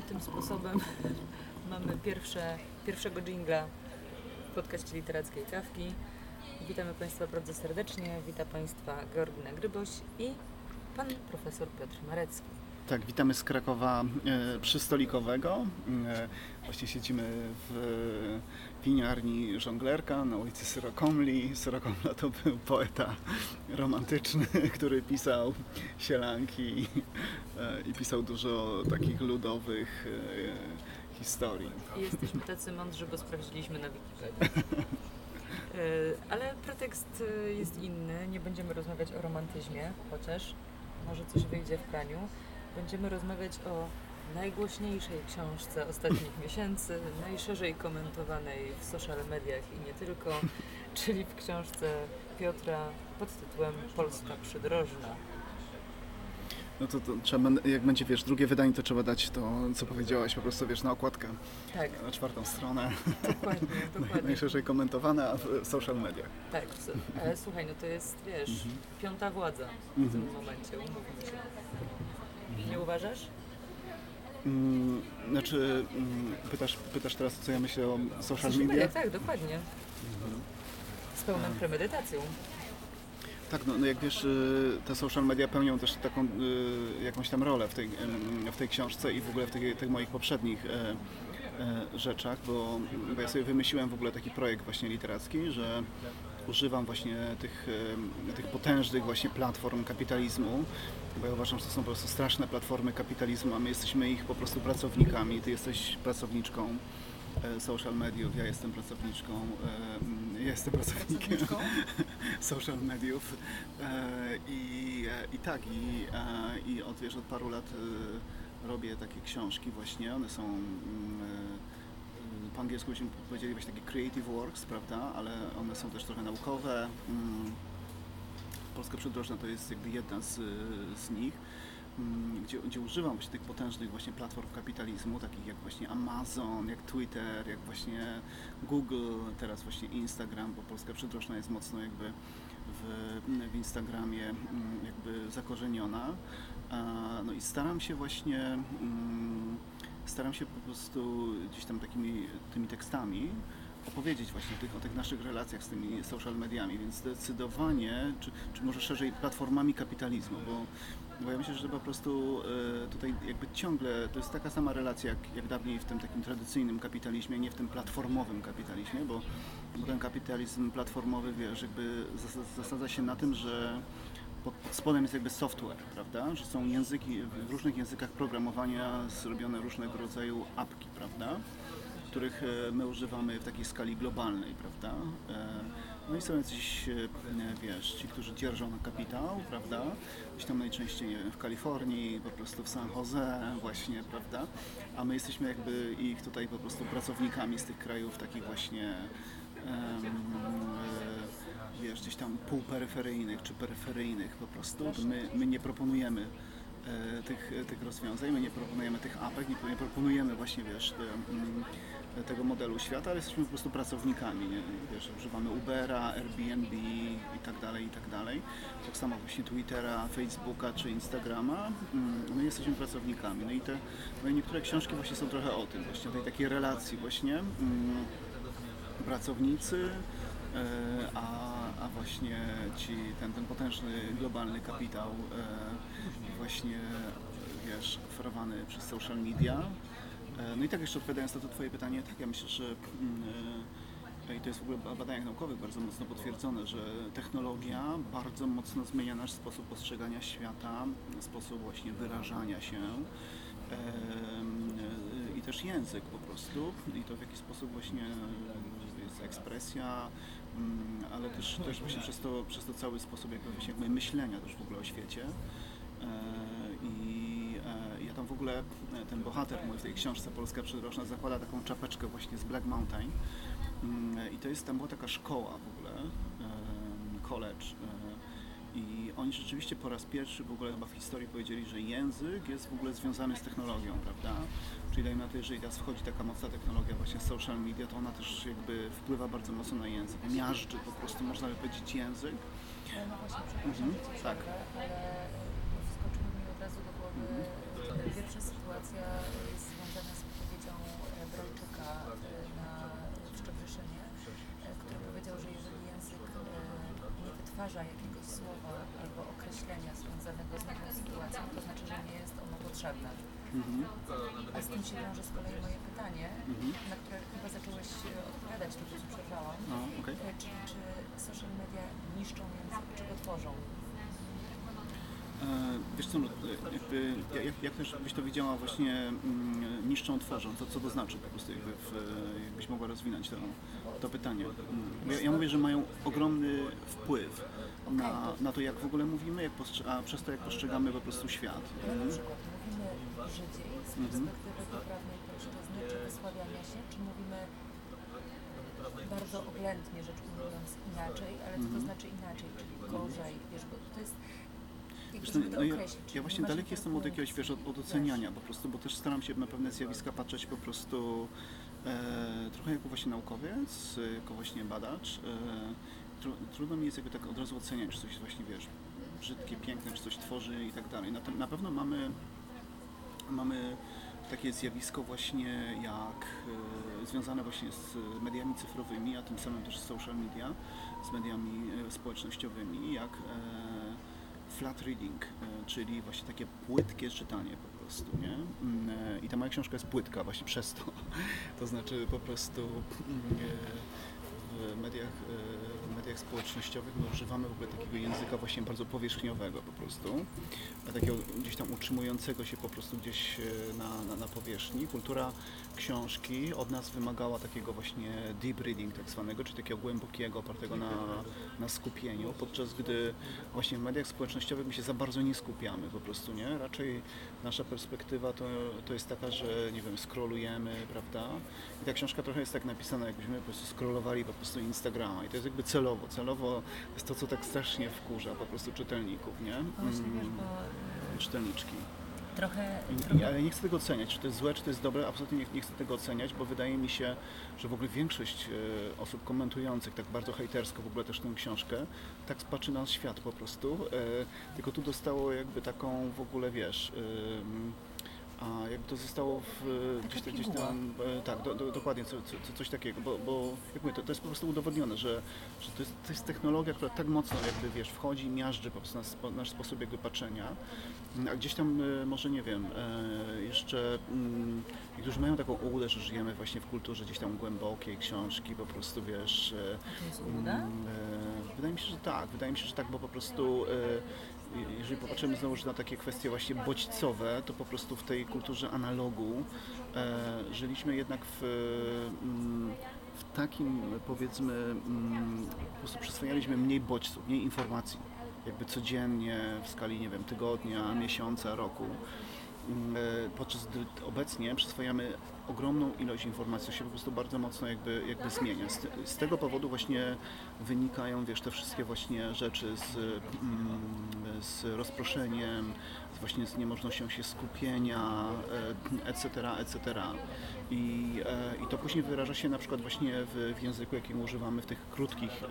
i tym sposobem mamy pierwsze, pierwszego jingla w podcaście literackiej kawki. Witamy Państwa bardzo serdecznie. Witam Państwa Georgina Gryboś i Pan Profesor Piotr Marecki. Tak, witamy z Krakowa e, przystolikowego. E, właśnie siedzimy w winiarni Żonglerka na ulicy Syrokomli. Syrokomla to był poeta romantyczny, który pisał sielanki e, i pisał dużo takich ludowych e, historii. Jesteśmy tacy mądrzy, bo sprawdziliśmy na Wikipedii. E, Ale pretekst e, jest inny. Nie będziemy rozmawiać o romantyzmie, chociaż może coś wyjdzie w praniu. Będziemy rozmawiać o najgłośniejszej książce ostatnich miesięcy, najszerzej komentowanej w social mediach i nie tylko, czyli w książce Piotra pod tytułem Polska przydrożna. No to, to trzeba, jak będzie, wiesz, drugie wydanie, to trzeba dać to, co powiedziałaś, po prostu, wiesz, na okładkę, Tak, na czwartą stronę, dokładnie, dokładnie. najszerzej komentowana w social mediach. Tak, ale słuchaj, no to jest, wiesz, Mhm. piąta władza w tym momencie, umówmy się. Nie uważasz? Mm, znaczy, mm, pytasz, pytasz teraz, co ja myślę o social media? media, tak, dokładnie. Z pełną premedytacją. Tak, no, no jak wiesz, y, te social media pełnią też taką y, jakąś tam rolę w tej, ym, w tej książce i w ogóle w tych, tych moich poprzednich e, e, rzeczach, bo, bo ja sobie wymyśliłem w ogóle taki projekt właśnie literacki, że używam właśnie tych, em, tych potężnych właśnie platform kapitalizmu, bo ja uważam, że to są po prostu straszne platformy kapitalizmu, a my jesteśmy ich po prostu pracownikami. Ty jesteś pracowniczką e, social mediów, ja jestem pracowniczką, e, mm, ja jestem pracownikiem social mediów. E, i, e, i tak, i, e, i od, wiesz, od paru lat e, robię takie książki właśnie, one są mm, e, po angielsku byśmy powiedzieli właśnie takie creative works, prawda, ale one są też trochę naukowe. Mm, Polska Przydrożna to jest jakby jedna z, z nich, gdzie, gdzie używam właśnie tych potężnych właśnie platform kapitalizmu, takich jak właśnie Amazon, jak Twitter, jak właśnie Google, teraz właśnie Instagram, bo Polska Przydrożna jest mocno jakby w, w Instagramie mm, jakby zakorzeniona. No i staram się właśnie mm, staram się po prostu gdzieś tam takimi tymi tekstami opowiedzieć właśnie o tych, o tych naszych relacjach z tymi social mediami, więc zdecydowanie, czy, czy może szerzej platformami kapitalizmu, bo, bo ja myślę, że po prostu e, tutaj jakby ciągle to jest taka sama relacja jak, jak dawniej w tym takim tradycyjnym kapitalizmie, nie w tym platformowym kapitalizmie, bo, bo ten kapitalizm platformowy, wiesz, jakby zas- zasadza się na tym, że pod, pod spodem jest jakby software, prawda? Że są języki, w różnych językach programowania zrobione różnego rodzaju apki, prawda? Których e, my używamy w takiej skali globalnej, prawda? E, No i są jacyś, e, wiesz, ci, którzy dzierżą na kapitał, prawda? Gdzieś tam najczęściej w Kalifornii, po prostu w San Jose właśnie, prawda? A my jesteśmy jakby ich tutaj po prostu pracownikami z tych krajów takich właśnie e, wiesz, gdzieś tam półperyferyjnych czy peryferyjnych po prostu. My, my nie proponujemy e, tych, tych rozwiązań, my nie proponujemy tych apek, nie, nie proponujemy właśnie, wiesz, te, mm, tego modelu świata, ale jesteśmy po prostu pracownikami, nie? wiesz, używamy Ubera, Airbnb i tak dalej, i tak dalej. Tak samo właśnie Twittera, Facebooka czy Instagrama, mm, my jesteśmy pracownikami. No i te, no i niektóre książki właśnie są trochę o tym, właśnie o tej takiej relacji właśnie. Mm, pracownicy, e, a, a właśnie ci, ten, ten potężny globalny kapitał e, właśnie, wiesz, oferowany przez social media. E, No i tak jeszcze odpowiadając na to Twoje pytanie, tak ja myślę, że mm, e, i to jest w ogóle w badaniach naukowych bardzo mocno potwierdzone, że technologia bardzo mocno zmienia nasz sposób postrzegania świata, sposób właśnie wyrażania się e, i też język po prostu i to w jaki sposób właśnie jest ekspresja, mm, ale też, też właśnie przez to, przez to cały sposób jakby, jakby myślenia też w ogóle o świecie. Ogóle, e, ten bohater mój w tej książce Polska Przydrożna zakłada taką czapeczkę właśnie z Black Mountain Mm, i to jest, tam była taka szkoła w ogóle, college e, i oni rzeczywiście po raz pierwszy w ogóle chyba w historii powiedzieli, że język jest w ogóle związany z technologią, prawda? Czyli dajmy na to, jeżeli teraz wchodzi taka mocna technologia właśnie social media, to ona też jakby wpływa bardzo mocno na język, miażdży po prostu, można by powiedzieć, język. No właśnie, Mhm, tak. przerwę, ale wskoczyło mi od razu do głowy pierwsza sytuacja jest związana powtarza jakiegoś słowa albo określenia związanego z daną sytuacją, to znaczy, że nie jest ono potrzebne. Mhm. A z tym się wiąże z kolei moje pytanie, Mhm. na które chyba zacząłeś odpowiadać, tylko ci przerwałam. No, okej. E, Czyli czy social media niszczą język, czy go tworzą? E, Wiesz co, no, e, jakby, jak- jak, też byś to widziała właśnie mm, niszczą, tworzą, to co to znaczy po prostu, jakby w, jakbyś mogła rozwinąć to, to pytanie. Ja, ja mówię, że mają ogromny wpływ na, na to, jak w ogóle mówimy, jak a przez to, jak postrzegamy po prostu świat. No na przykład Żydziej z Mhm. perspektywy poprawnej polszczyzny, czy wysławiania się, czy mówimy bardzo oględnie rzecz ujmując inaczej, ale co to Mhm. znaczy inaczej, czyli gorzej, wiesz, bo to jest no, to ja, ja nie właśnie daleki jestem od jakiegoś wiesz, od, od oceniania po prostu, bo też staram się na pewne zjawiska patrzeć po prostu e, trochę jako właśnie naukowiec, jako właśnie badacz. E, tru, trudno mi jest jakby tak od razu oceniać, czy coś jest właśnie wiesz, brzydkie, piękne, czy coś tworzy i tak dalej. Na, na pewno mamy, mamy takie zjawisko właśnie jak e, związane właśnie z mediami cyfrowymi, a tym samym też z social media, z mediami e, społecznościowymi, jak e, flat reading, czyli właśnie takie płytkie czytanie po prostu, nie? Mm, I ta moja książka jest płytka właśnie przez to. To znaczy po prostu mm, w mediach, mediach społecznościowych my używamy w ogóle takiego języka właśnie bardzo powierzchniowego po prostu, a takiego gdzieś tam utrzymującego się po prostu gdzieś e, na, na, na powierzchni. Kultura książki od nas wymagała takiego właśnie deep reading tak zwanego, czyli takiego głębokiego, opartego na, na skupieniu, podczas gdy właśnie w mediach społecznościowych my się za bardzo nie skupiamy po prostu, nie? Raczej nasza perspektywa to, to jest taka, że nie wiem, scrollujemy, prawda? I ta książka trochę jest tak napisana, jakbyśmy po prostu scrollowali po prostu Instagrama i to jest jakby celowo, celowo jest to, co tak strasznie wkurza po prostu czytelników, nie? No właśnie, wiesz, Mm, bo y, Czytelniczki. trochę, trochę ale nie chcę tego oceniać, czy to jest złe, czy to jest dobre, absolutnie nie, nie chcę tego oceniać, bo wydaje mi się, że w ogóle większość e, osób komentujących tak bardzo hejtersko w ogóle też tę książkę, tak patrzy na świat po prostu, e, tylko tu dostało jakby taką w ogóle, wiesz, e, a jakby to zostało w, gdzieś, tam- gdzieś tam, e, tak, do, do, dokładnie co, co, co- coś takiego, bo, bo jak mówię, to, to jest po prostu udowodnione, że, że to, jest, to jest technologia, która tak mocno jakby, wiesz, wchodzi i miażdży po prostu nasz, nasz sposób jakby patrzenia, a gdzieś tam, e, może nie wiem, e, jeszcze mm, niektórzy mają taką ułudę, że żyjemy właśnie w kulturze gdzieś tam głębokiej książki, po prostu, wiesz, to jest uda. Mm, Wydaje mi się, że tak. Wydaje mi się, że tak, bo po prostu jeżeli popatrzymy znowu na takie kwestie właśnie bodźcowe, to po prostu w tej kulturze analogu e, żyliśmy jednak w, mm, w takim powiedzmy mm, po prostu przyswajaliśmy mniej bodźców, mniej informacji. Jakby codziennie w skali, nie wiem, tygodnia, miesiąca, roku. Mm, e, Podczas gdy obecnie przyswajamy ogromną ilość informacji, to się po prostu bardzo mocno jakby, jakby zmienia. Z, z tego powodu właśnie wynikają, wiesz, te wszystkie właśnie rzeczy z, mm, z rozproszeniem, z właśnie z niemożnością się skupienia, etc., etc. I, e, I to później wyraża się na przykład właśnie w, w języku, jakim używamy w tych krótkich e,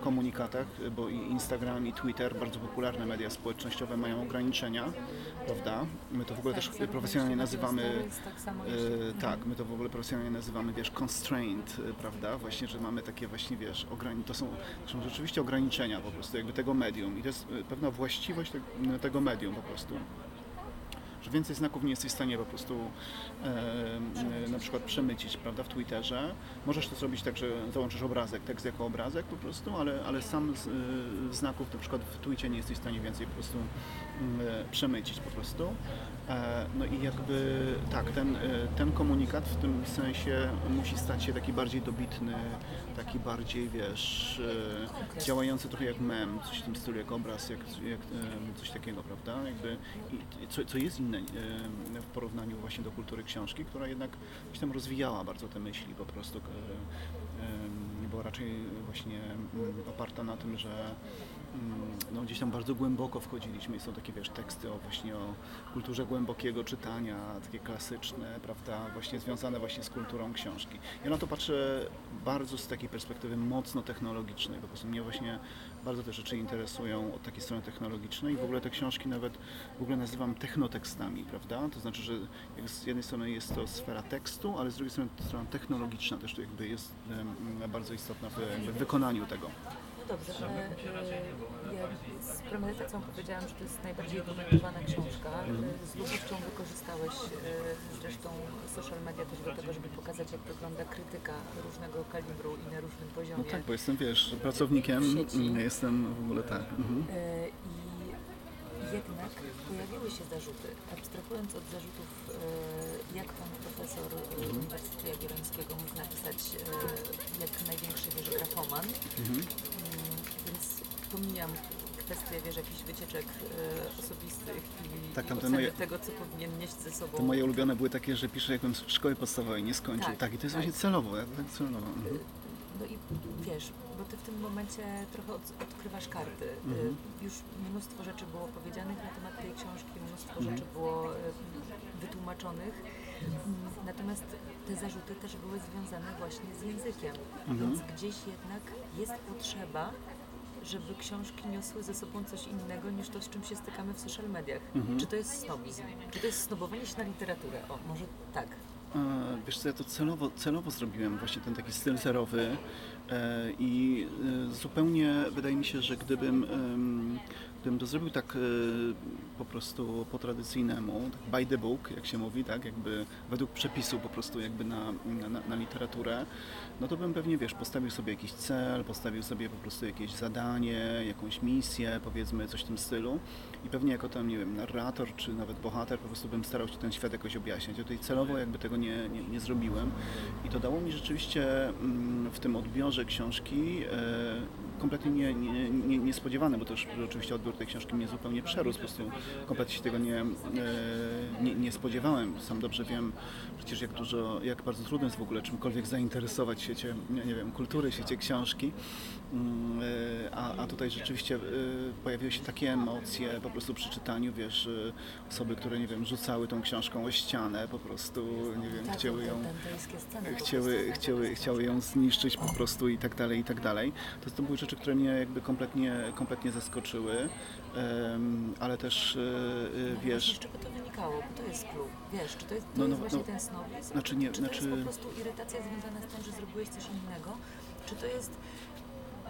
komunikatach, bo i Instagram i Twitter, bardzo popularne media społecznościowe mają ograniczenia, prawda? My to w ogóle też profesjonalnie jeśli chodzi o nazywamy tak E, tak, my to w ogóle profesjonalnie nazywamy, wiesz, constraint, prawda? Właśnie, że mamy takie właśnie, wiesz, ograni- to, są, to są rzeczywiście ograniczenia po prostu jakby tego medium i to jest pewna właściwość te, tego medium po prostu. Że więcej znaków nie jesteś w stanie po prostu e, na przykład przemycić, prawda, w Twitterze. Możesz to zrobić tak, że załączysz obrazek, tekst jako obrazek po prostu, ale, ale sam z, e, znaków na przykład w Twitcie nie jesteś w stanie więcej po prostu mm, e, przemycić po prostu. E, No i jakby tak, ten, e, ten komunikat w tym sensie musi stać się taki bardziej dobitny, taki bardziej, wiesz, e, działający trochę jak mem, coś w tym stylu, jak obraz, jak, jak coś takiego, prawda? Jakby, i, co, co jest inne w porównaniu właśnie do kultury książki, która jednak gdzieś tam rozwijała bardzo te myśli po prostu, była raczej właśnie mm, oparta na tym, że no, gdzieś tam bardzo głęboko wchodziliśmy są takie, wiesz, teksty o właśnie o kulturze głębokiego czytania, takie klasyczne, prawda, właśnie związane właśnie z kulturą książki. Ja na to patrzę bardzo z takiej perspektywy mocno technologicznej, po prostu mnie właśnie bardzo te rzeczy interesują od takiej strony technologicznej i w ogóle te książki nawet w ogóle nazywam technotekstami, prawda, to znaczy, że z jednej strony jest to sfera tekstu, ale z drugiej strony strona technologiczna też tu jakby jest bardzo istotna w wykonaniu tego. Dobrze, ale e, ja z premedytacją powiedziałam, że to jest najbardziej komentowana książka. E, Z lubowścią wykorzystałeś e, zresztą social media też do tego, żeby pokazać, jak wygląda krytyka różnego kalibru i na różnym poziomie. No tak, bo jestem, wiesz, pracownikiem, mm, jestem w ogóle tak. Mhm. E, I jednak pojawiły się zarzuty. Abstrahując od zarzutów, e, jak pan profesor e, Uniwersytetu Jagiellońskiego mógł napisać e, jak największy wiesz, grafoman, Mhm. Pomijam kwestię wiesz, jakichś wycieczek e, osobistych i, Tak, i tam te oceny moje- tego, co powinien nieść ze sobą. Te moje ulubione były takie, że piszę jakbym szkoły podstawowej nie skończył. Tak, Tak, i to jest tak. właśnie celowo, ja tak celowo. Mhm. No i wiesz, bo ty w tym momencie trochę od, odkrywasz karty. Y, Mhm. Już mnóstwo rzeczy było powiedzianych na temat tej książki, mnóstwo Mhm. rzeczy było y, wytłumaczonych. Mm, Natomiast te zarzuty też były związane właśnie z językiem. Mhm. Więc gdzieś jednak jest potrzeba, żeby książki niosły ze sobą coś innego niż to, z czym się stykamy w social mediach. Mhm. Czy to jest snobizm? Czy to jest snobowanie się na literaturę? O, może tak. E, Wiesz co, ja to celowo, celowo zrobiłem, właśnie ten taki styl zerowy e, i e, zupełnie wydaje mi się, że gdybym, gdybym to zrobił tak po prostu po tradycyjnemu, tak by the book, jak się mówi, tak, jakby według przepisu po prostu jakby na, na, na literaturę, no to bym pewnie, wiesz, postawił sobie jakiś cel, postawił sobie po prostu jakieś zadanie, jakąś misję, powiedzmy, coś w tym stylu. I pewnie jako tam, nie wiem, narrator czy nawet bohater po prostu bym starał się ten świat jakoś objaśniać. Ja tutaj celowo jakby tego nie, nie, nie zrobiłem. I to dało mi rzeczywiście mm, w tym odbiorze książki e, kompletnie nie, nie, nie, niespodziewane, bo też oczywiście odbiór tej książki mnie zupełnie przerósł, po prostu kompletnie się tego nie, e, nie, nie spodziewałem. Sam dobrze wiem przecież jak dużo, jak bardzo trudno jest w ogóle czymkolwiek zainteresować świecie, nie, wiem, kultury, w świecie książki, a, a tutaj rzeczywiście e, pojawiły się takie emocje po prostu przy czytaniu, wiesz, e, osoby, które, nie wiem, rzucały tą książką o ścianę, po prostu, nie wiem, tak, chciały te ją chciały, chciały, chciały ją zniszczyć po prostu i tak dalej, i tak dalej. To, to były rzeczy, które mnie jakby kompletnie, kompletnie zaskoczyły, ale też, No wiesz, z czego to wynikało? Bo to jest klub. Wiesz, czy to jest, to No, no, jest właśnie no, ten snobizm? znaczy nie, czy to znaczy- jest po prostu irytacja związana z tym, że zrobiłeś coś innego? Czy to jest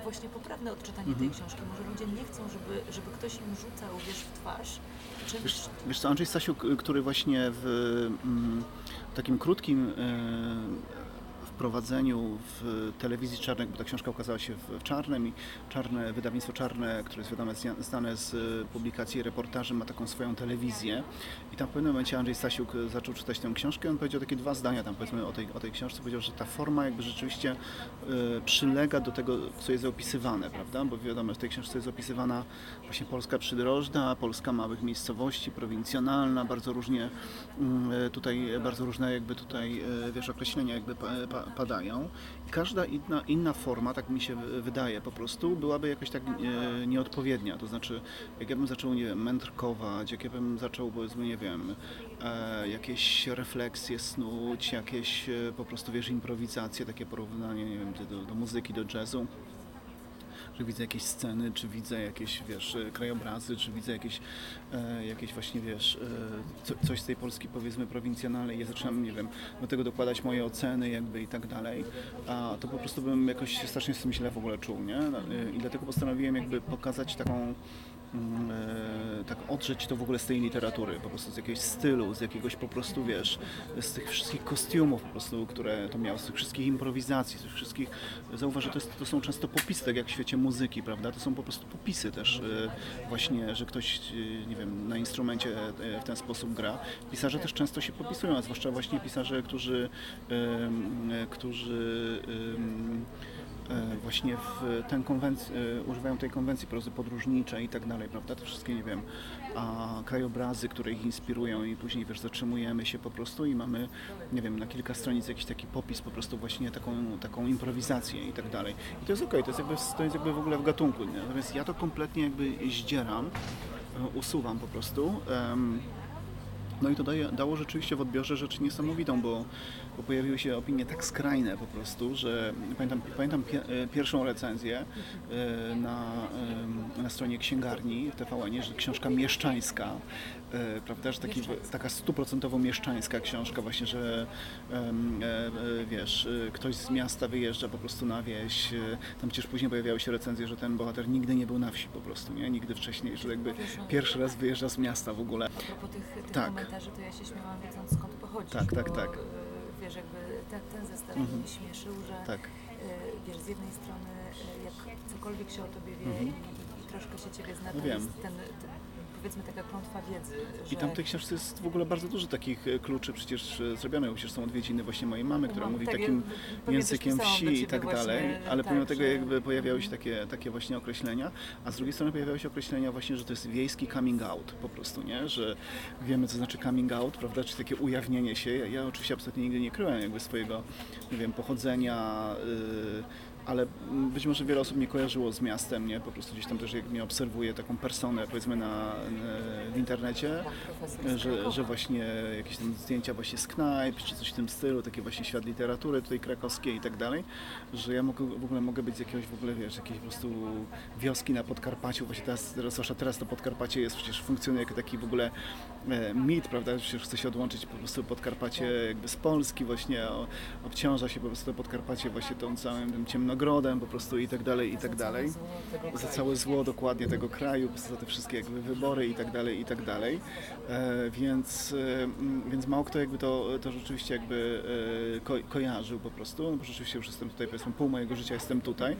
właśnie poprawne odczytanie Mhm. tej książki? Może ludzie nie chcą, żeby, żeby ktoś im rzucał, wiesz, w twarz czymś... Wiesz, wiesz co, Andrzej Stasiuk, y, który właśnie w mm, takim krótkim wprowadzeniu w telewizji czarnej, bo ta książka ukazała się w, czarnym i czarne, wydawnictwo czarne, które jest wiadomo, zja- znane z y, publikacji reportaży, ma taką swoją telewizję. I tam w pewnym momencie Andrzej Stasiuk y, zaczął czytać tę książkę. On powiedział takie dwa zdania tam powiedzmy o tej, o tej książce, powiedział, że ta forma jakby rzeczywiście y, przylega do tego, co jest opisywane, prawda, bo wiadomo, w tej książce jest opisywana właśnie Polska przydrożna, Polska małych miejscowości, prowincjonalna, bardzo różnie mm, e, tutaj, bardzo różne jakby tutaj, e, wiesz, określenia jakby padają. I każda inna, inna forma, tak mi się wy- wydaje po prostu, byłaby jakoś tak e, nieodpowiednia, to znaczy jak ja bym zaczął, nie wiem, mędrkować, jak ja bym zaczął, powiedzmy, nie wiem, e, jakieś refleksje snuć, jakieś e, po prostu, wiesz, improwizacje, takie porównanie, nie wiem, do, do muzyki, do jazzu, że widzę jakieś sceny, czy widzę jakieś, wiesz, e, krajobrazy, czy widzę jakieś, e, jakieś właśnie, wiesz, e, co, coś z tej Polski, powiedzmy, prowincjonalnej, ja zaczynam, nie wiem, do tego dokładać moje oceny jakby i tak dalej, a to po prostu bym jakoś strasznie z tym źle w ogóle czuł, nie? No, e, I dlatego postanowiłem jakby pokazać taką tak odrzeć to w ogóle z tej literatury, po prostu z jakiegoś stylu, z jakiegoś po prostu, wiesz, z tych wszystkich kostiumów po prostu, które to miało, z tych wszystkich improwizacji, z tych wszystkich, zauważ, że to, jest, to są często popisy, tak jak w świecie muzyki, prawda, to są po prostu popisy też e, właśnie, że ktoś, e, nie wiem, na instrumencie e, w ten sposób gra. Pisarze też często się popisują, a zwłaszcza właśnie pisarze, którzy, e, którzy e, właśnie w ten konwenc- e, używają tej konwencji prozy podróżniczej i tak dalej, prawda? Te wszystkie, nie wiem, a krajobrazy, które ich inspirują i później, wiesz, zatrzymujemy się po prostu i mamy, nie wiem, na kilka stronic jakiś taki popis, po prostu właśnie taką, taką improwizację i tak dalej. I to jest okej, to, jest jakby, to jest jakby w ogóle w gatunku, nie? natomiast ja to kompletnie jakby zdzieram, e, usuwam po prostu. em, no i to daje, dało rzeczywiście w odbiorze rzecz niesamowitą, bo, bo pojawiły się opinie tak skrajne po prostu, że pamiętam, pamiętam e, pierwszą recenzję e, na, em, na stronie księgarni w TVN, że książka mieszczańska, e, prawda, że taki, taka stuprocentowo mieszczańska książka właśnie, że e, e, wiesz, e, ktoś z miasta wyjeżdża po prostu na wieś, e, tam przecież później pojawiały się recenzje, że ten bohater nigdy nie był na wsi po prostu, nie? Nigdy wcześniej, że jakby pierwszy raz wyjeżdża z miasta w ogóle. A propos tych, tych Tak. komentarzy, to ja się śmiałam wiedząc skąd pochodzisz, Tak, tak, tak. Wiesz, jakby ten, ten zestaw Mhm. mnie śmieszył, że Tak. y, wiesz, z jednej strony y, jak cokolwiek się o tobie wie Mhm. i, i, troszkę się ciebie zna, No to wiem. jest ten, ten, powiedzmy taka klątwa wiedzy, że... I tam w tej książce jest w ogóle bardzo dużo takich e, kluczy przecież e, zrobionych, przecież są odwiedziny właśnie mojej mamy, która No, mówi tak, takim językiem wsi i tak właśnie, dalej, ale tak, pomimo tego że- jakby pojawiały się takie, takie właśnie określenia, a z drugiej strony pojawiały się określenia właśnie, że to jest wiejski coming out po prostu, nie? Że wiemy co znaczy coming out, prawda, czy takie ujawnienie się. Ja, ja oczywiście absolutnie nigdy nie kryłem jakby swojego, nie wiem, pochodzenia, yy, ale być może wiele osób mnie kojarzyło z miastem, nie? Po prostu gdzieś tam też jak mnie obserwuje taką personę powiedzmy na, na, w internecie, z że, że właśnie jakieś tam zdjęcia właśnie z knajp, czy coś w tym stylu, taki właśnie świat literatury tutaj krakowskiej i tak dalej, że ja mogę, w ogóle mogę być z jakiegoś w ogóle, wiesz, jakiejś po prostu wioski na Podkarpaciu, właśnie teraz, teraz, zwłaszcza teraz to Podkarpacie jest przecież funkcjonuje jako taki w ogóle e, mit, prawda, przecież chce się odłączyć po prostu Podkarpacie jakby z Polski właśnie, obciąża się po prostu to Podkarpacie właśnie tą całym tym ciemnogrodem po prostu i tak dalej, i tak dalej za całe zło dokładnie tego kraju, za te wszystkie jakby wybory i tak dalej, i tak dalej. E, więc, e, więc mało kto jakby to, to rzeczywiście jakby e, ko, kojarzył po prostu, no bo rzeczywiście już jestem tutaj, powiedzmy pół mojego życia jestem tutaj,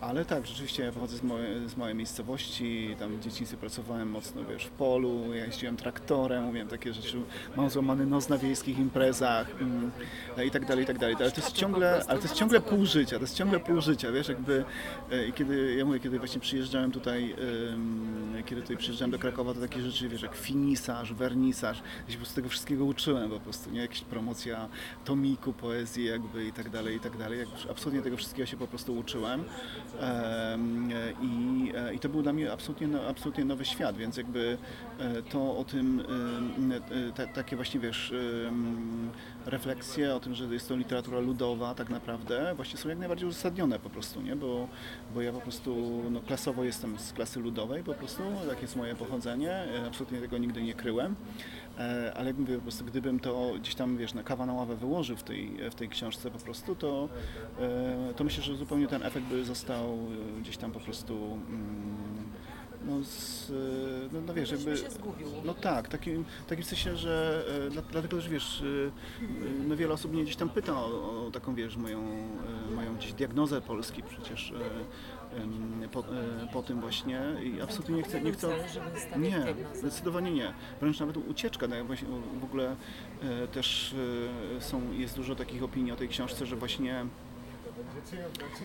ale tak, rzeczywiście ja pochodzę z mojej, z mojej miejscowości, tam w dzieciństwie pracowałem mocno, wiesz, w polu, ja jeździłem traktorem, mówiłem takie rzeczy, mam złamany nos na wiejskich imprezach mm, i tak dalej, i tak dalej, ale to jest ciągle, ale to jest ciągle pół życia, to jest ciągle pół życia, wiesz, jakby e, kiedy, ja mówię, kiedy właśnie przyjeżdżałem tutaj, em, kiedy tutaj przyjeżdżałem do Krakowa, to takie rzeczy, wiesz, jak finisaż, wernisaż, ja się po prostu tego wszystkiego uczyłem po prostu, nie, jakaś promocja tomiku, poezji jakby i tak dalej, i tak dalej, absolutnie tego wszystkiego się po prostu uczyłem. Em, e, i, e, i to był dla mnie absolutnie, no, absolutnie nowy świat, więc jakby e, to o tym, e, takie właśnie, wiesz, refleksje o tym, że jest to literatura ludowa tak naprawdę, właśnie są jak najbardziej uzasadnione po prostu, nie? Bo, bo ja po prostu no, klasowo jestem z klasy ludowej po prostu, takie jest moje pochodzenie, e, absolutnie tego nigdy nie kryłem, e, ale jak mówię, po prostu gdybym to gdzieś tam, wiesz, na kawa na ławę wyłożył w tej, w tej książce po prostu, to, e, to myślę, że zupełnie ten efekt by został gdzieś tam po prostu mm, no, z, e, no, no wiesz, jakby... się zgubił. No tak, takim, takim sensie, że e, dla- dlatego, że wiesz, e, no wiele osób mnie gdzieś tam pyta o, o taką, wiesz, moją, moją gdzieś diagnozę Polski przecież po, po tym właśnie i absolutnie nie chcę, nie chcę, nie, zdecydowanie nie. Wręcz nawet ucieczka. No, właśnie w ogóle też są, jest dużo takich opinii o tej książce, że właśnie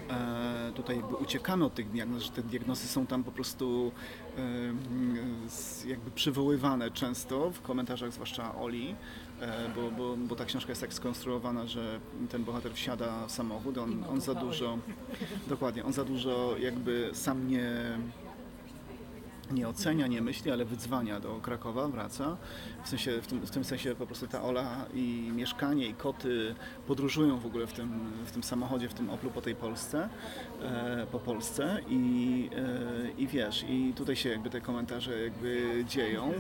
e, tutaj jakby uciekamy od tych diagnoz, że te diagnozy są tam po prostu e, jakby przywoływane często w komentarzach, zwłaszcza Oli, e, bo, bo, bo ta książka jest tak skonstruowana, że ten bohater wsiada w samochód, on, on za dużo, dokładnie, on za dużo jakby sam nie nie ocenia, nie myśli, ale wydzwania do Krakowa, wraca. W, sensie, w, tym, w tym sensie po prostu ta Ola i mieszkanie, i koty podróżują w ogóle w tym, w tym samochodzie, w tym Oplu po tej Polsce, e, po Polsce i, e, i wiesz, i tutaj się jakby te komentarze jakby dzieją,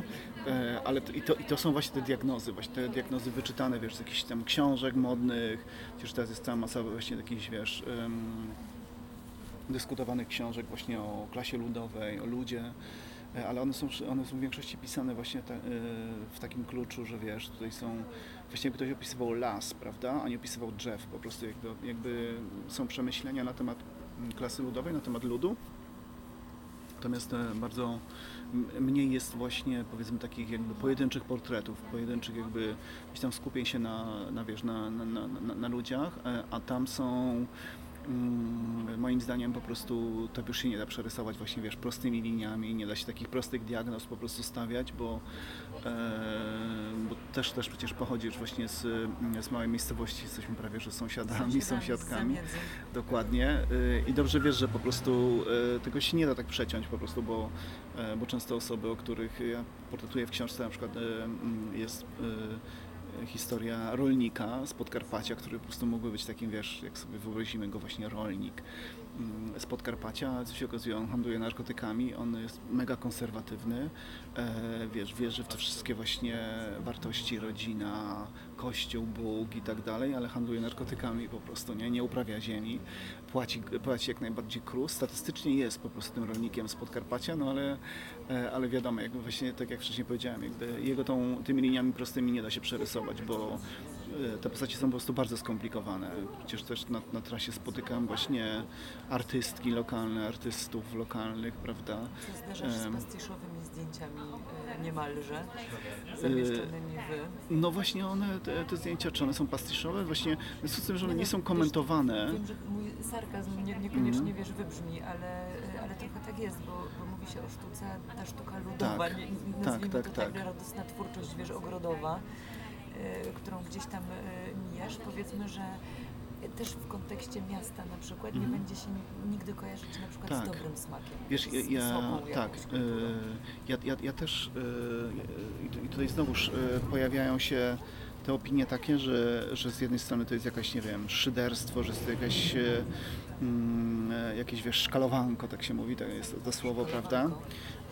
e, ale to, i, to, i to są właśnie te diagnozy, właśnie te diagnozy wyczytane, wiesz, z jakichś tam książek modnych, przecież teraz jest cała masa właśnie takich, wiesz, em, dyskutowanych książek właśnie o klasie ludowej, o ludzie, ale one są, one są w większości pisane właśnie ta, e, w takim kluczu, że wiesz, tutaj są, właśnie ktoś opisywał las, prawda, a nie opisywał drzew, po prostu jakby, jakby są przemyślenia na temat mm, klasy ludowej, na temat ludu, natomiast e, bardzo mniej jest właśnie powiedzmy takich jakby pojedynczych portretów, pojedynczych jakby gdzieś tam skupień się na, na wiesz, na, na, na, na, ludziach, e, a tam są moim zdaniem po prostu to już się nie da przerysować właśnie wiesz prostymi liniami, nie da się takich prostych diagnoz po prostu stawiać, bo, e, bo też, też przecież pochodzisz właśnie z, z małej miejscowości, jesteśmy prawie że sąsiadami, sąsiadkami. Dokładnie. Y, I dobrze wiesz, że po prostu y, tego się nie da tak przeciąć po prostu, bo, e, bo często osoby, o których ja portretuję w książce, na przykład mm, jest historia rolnika z Podkarpacia, który po prostu mógłby być takim, wiesz, jak sobie wyobrazimy go właśnie rolnik, z Podkarpacia, co się okazuje, on handluje narkotykami, on jest mega konserwatywny, e, wiesz, wierzy w te wszystkie właśnie wartości, rodzina, kościół, Bóg i tak dalej, ale handluje narkotykami po prostu, nie, nie uprawia ziemi, płaci, płaci jak najbardziej krus, statystycznie jest po prostu tym rolnikiem z Podkarpacia, no ale, e, ale wiadomo, jakby właśnie tak jak wcześniej powiedziałem, jakby jego tą, tymi liniami prostymi nie da się przerysować, bo te postacie są po prostu bardzo skomplikowane. Przecież też na, na trasie spotykam właśnie artystki lokalne, artystów lokalnych, prawda? Czy zdarzasz z Em. pastiszowymi zdjęciami e, niemalże zamieszczonymi w... No właśnie one, te, te zdjęcia, czy one są pastiszowe? Właśnie w związku z tym, że one Nie nie no, są komentowane. Wiem, że mój sarkazm nie, niekoniecznie Mhm. wiesz, wybrzmi, ale, ale trochę tak jest, bo, bo mówi się o sztuce, ta sztuka ludowa, Tak, nie, tak, nazwijmy tak, to tak. tak, radosna twórczość, wiesz, ogrodowa, e, którą gdzieś tam e, mijasz, powiedzmy, że też w kontekście miasta na przykład nie Mhm. będzie się nigdy kojarzyć na przykład Tak. z dobrym smakiem. Wiesz, z ja, tak, e, kulturą. ja, ja, ja też e, i tu- i tutaj znowuż e, pojawiają się te opinie takie, że, że z jednej strony to jest jakaś, nie wiem, szyderstwo, że jest to jakaś, mm, e, jakieś, wiesz, szkalowanko, tak się mówi, to jest to słowo, prawda?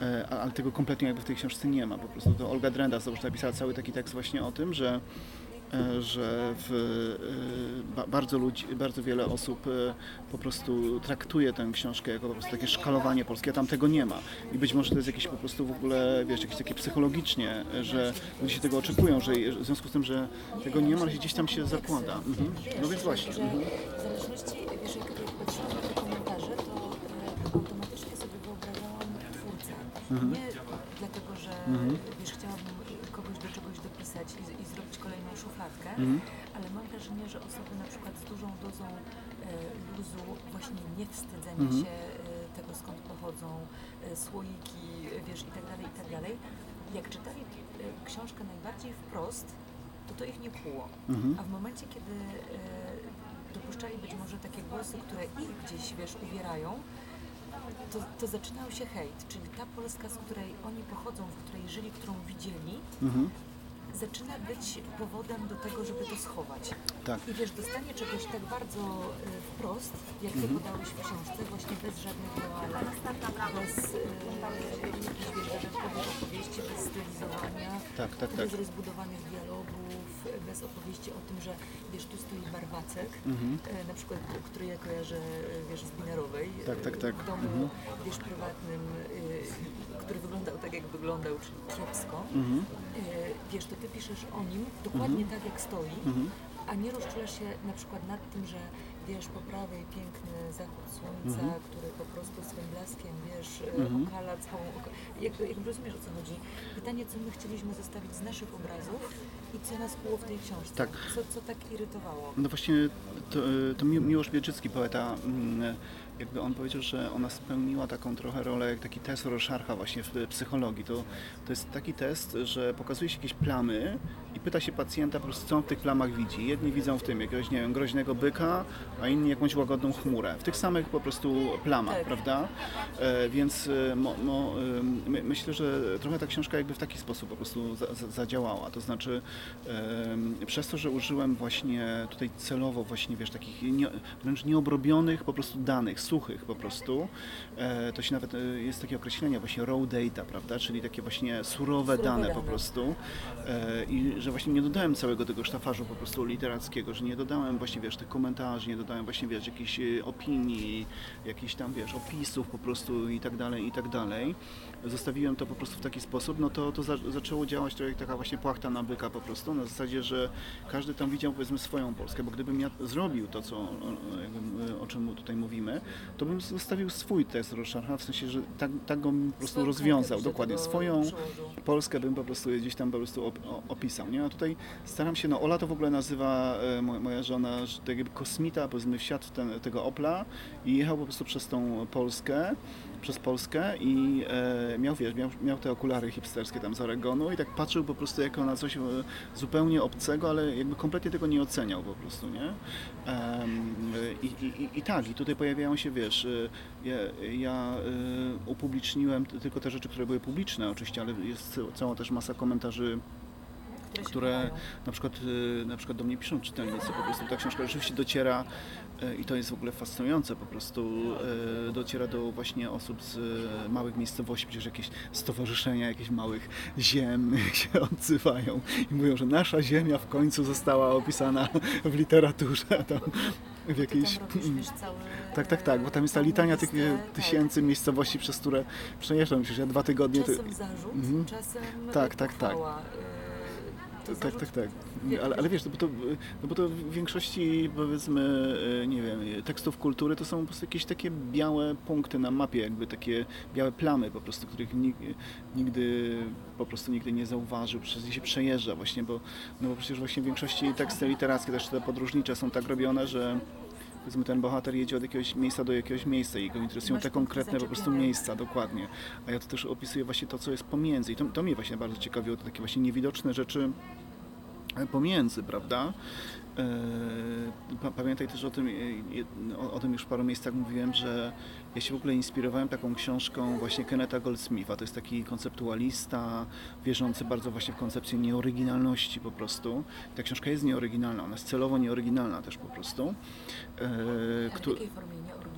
E, ale tego kompletnie jakby w tej książce nie ma. Po prostu to Olga Drenda znowu napisała cały taki tekst właśnie o tym, że e, że w, e, ba, bardzo, ludzi, bardzo wiele osób po prostu traktuje tę książkę jako po prostu takie szkalowanie polskie, a tam tego nie ma. I być może to jest jakieś po prostu w ogóle, wiesz, jakieś takie psychologicznie, że ludzie się tego oczekują, że w związku z tym, że tego nie ma, ale gdzieś tam się zakłada. Mhm. No więc właśnie. Mhm. w zależności, wiesz, jak, jak patrzyłam na te komentarze, to e, automatycznie sobie wyobrażałam twórcę. Mhm. Nie dlatego, że Mhm. wiesz, chciałabym kogoś do czegoś dopisać i, i zrobić kolejną szufladkę, Mhm. ale mam wrażenie, że osoby na przykład z dużą dozą e, luzu, właśnie niewstydzenia Mhm. się e, tego, skąd pochodzą, e, słoiki, wiesz, i tak dalej, i tak dalej, jak czytali e, książkę najbardziej wprost, to to ich nie kłuło. Mhm. A w momencie, kiedy e, dopuszczali być może takie głosy, które ich gdzieś, wiesz, uwierają, to, to zaczynał się hejt, czyli ta Polska, z której oni pochodzą, w której żyli, którą widzieli, Mhm. zaczyna być powodem do tego, żeby to schować. Tak. I wiesz, dostanie czegoś tak bardzo e, wprost, jak ty podałeś w książce, właśnie bez żadnych moralek, bez e, jakichś, wiesz, dodatkowych opowieści, bez stylizowania, Tak, tak, tak. bez rozbudowanych bez opowieści o tym, że wiesz, tu stoi barwacek, Mhm. e, na przykład, który ja kojarzę, e, wiesz, z Binerowej, e, Tak, tak, tak. w domu, Mhm. wiesz, prywatnym, e, który wyglądał tak, jak wyglądał, czyli kiepsko. Mhm. E, wiesz, to ty piszesz o nim dokładnie tak, jak stoi, Mhm. a nie rozczulasz się na przykład nad tym, że wiesz, po prawej piękny zachód słońca, Mhm. który po prostu swym blaskiem, wiesz, e, Mhm. okala całą... Jak, jak rozumiesz, o co chodzi? Pytanie, co my chcieliśmy zostawić z naszych obrazów i co nas było w tej książce? Tak. Co, co tak irytowało? No właśnie to, to Mi- Miłosz Bieczycki, poeta, mm, jakby on powiedział, że ona spełniła taką trochę rolę, jak taki test Rorschach'a właśnie w psychologii. To, to jest taki test, że pokazuje się jakieś plamy i pyta się pacjenta po prostu, co on w tych plamach widzi. Jedni widzą w tym jakiegoś, nie wiem, groźnego byka, a inni jakąś łagodną chmurę. W tych samych po prostu plamach, Tak. prawda? E, więc e, mo, mo, e, my, myślę, że trochę ta książka jakby w taki sposób po prostu za, za, zadziałała. To znaczy e, przez to, że użyłem właśnie tutaj celowo właśnie, wiesz, takich nie, wręcz nieobrobionych po prostu danych, suchych po prostu, e, to się nawet, e, jest takie określenie właśnie raw data, prawda, czyli takie właśnie surowe, Surowe dane, po dane. prostu e, i że właśnie nie dodałem całego tego sztafarzu po prostu literackiego, że nie dodałem właśnie, wiesz, tych komentarzy, nie dodałem właśnie, wiesz, jakichś e, opinii, jakichś tam, wiesz, opisów po prostu i tak dalej, i tak dalej. Zostawiłem to po prostu w taki sposób, no to, to za, zaczęło działać trochę jak taka właśnie płachta na byka po prostu, na zasadzie, że każdy tam widział powiedzmy swoją Polskę, bo gdybym ja zrobił to, co, o, jakby, o czym tutaj mówimy, to bym zostawił swój test Rorschach'a, w sensie, że tak, tak go bym po prostu Swoją rozwiązał, dokładnie, swoją. Polskę bym po prostu gdzieś tam po prostu opisał, nie? A tutaj staram się, no Ola to w ogóle nazywa, e, mo- moja żona, że tak jakby kosmita, powiedzmy wsiadł w ten, tego Opla i jechał po prostu przez tą Polskę, przez Polskę i e, miał, wiesz, miał, miał te okulary hipsterskie tam z Oregonu i tak patrzył po prostu jako na coś e, zupełnie obcego, ale jakby kompletnie tego nie oceniał po prostu, nie? Em, i, i, i, tak, i tutaj pojawiają się, wiesz, e, ja, ja e, upubliczniłem tylko te rzeczy, które były publiczne oczywiście, ale jest cała też masa komentarzy które na przykład, y, na przykład do mnie piszą czytelnicy, po prostu ta książka rzeczywiście dociera y, i to jest w ogóle fascynujące, po prostu y, dociera do właśnie osób z małych miejscowości, przecież jakieś stowarzyszenia, jakieś małych ziem się odzywają i mówią, że nasza ziemia w końcu została opisana w literaturze, tam w jakiejś... cały, Tak, tak, tak, bo tam jest ta litania tych e, tak. tysięcy miejscowości, przez które przejeżdżam. Przecież ja dwa tygodnie... to- Czasem zarzut, Mhm. czasem Tak, tak, tak. Tak, tak, tak. wie- Ale, ale wiesz, no bo, to, no bo to w większości powiedzmy, e, nie wiem, tekstów kultury to są po prostu jakieś takie białe punkty na mapie, jakby takie białe plamy po prostu, których nig- nigdy po prostu nigdy nie zauważył, przez nie się przejeżdża właśnie, bo, no bo przecież właśnie w większości teksty literackie, też te podróżnicze są tak robione, że powiedzmy ten bohater jedzie od jakiegoś miejsca do jakiegoś miejsca i go interesują te konkretne po prostu miejsca, dokładnie. A ja to też opisuję właśnie to, co jest pomiędzy i to, to mnie właśnie bardzo ciekawiło, to takie właśnie niewidoczne rzeczy pomiędzy, prawda? E, pa- Pamiętaj też o tym, e, o, tym już w paru miejscach mówiłem, że ja się w ogóle inspirowałem taką książką właśnie Kenneta Goldsmitha. To jest taki konceptualista, wierzący bardzo właśnie w koncepcję nieoryginalności po prostu. Ta książka jest nieoryginalna, ona jest celowo nieoryginalna też po prostu. E, w jakiej formie nieoryginalna?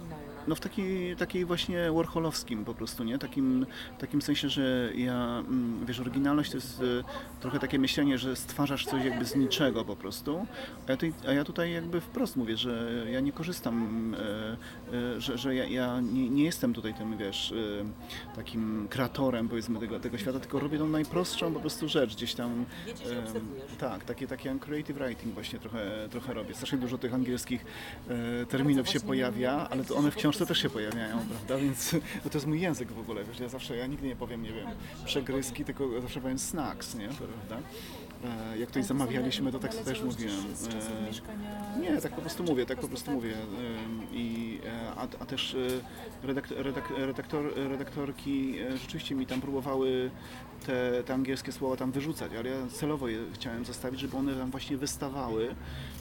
No w takiej, takiej właśnie warholowskim po prostu, nie? Takim, takim sensie, że ja, mm, wiesz, oryginalność to jest e, trochę takie myślenie, że stwarzasz coś jakby z niczego po prostu, a ja, tutaj, a ja tutaj jakby wprost mówię, że ja nie korzystam, e, e, że, że ja, ja nie, nie jestem tutaj tym, wiesz, takim kreatorem powiedzmy tego, tego świata, tylko robię tą najprostszą po prostu rzecz gdzieś tam. Tak, takie, takie creative writing właśnie trochę, trochę robię. Strasznie dużo tych angielskich e, terminów się pojawia, ale to one że w po książce też się pojawiają, prawda? Więc to jest mój język w ogóle, wiesz, ja zawsze, ja nigdy nie powiem, nie wiem, przegryzki, tylko zawsze powiem snacks, nie? Prawda? E, Jak tutaj zamawialiśmy, to tak naleciało też mówiłem. E, nie, tak po prostu mówię, tak po prostu mówię. I, e, a, a też e, redak, redak, redaktor, redaktorki rzeczywiście mi tam próbowały te, te angielskie słowa tam wyrzucać, ale ja celowo je chciałem zostawić, żeby one tam właśnie wystawały,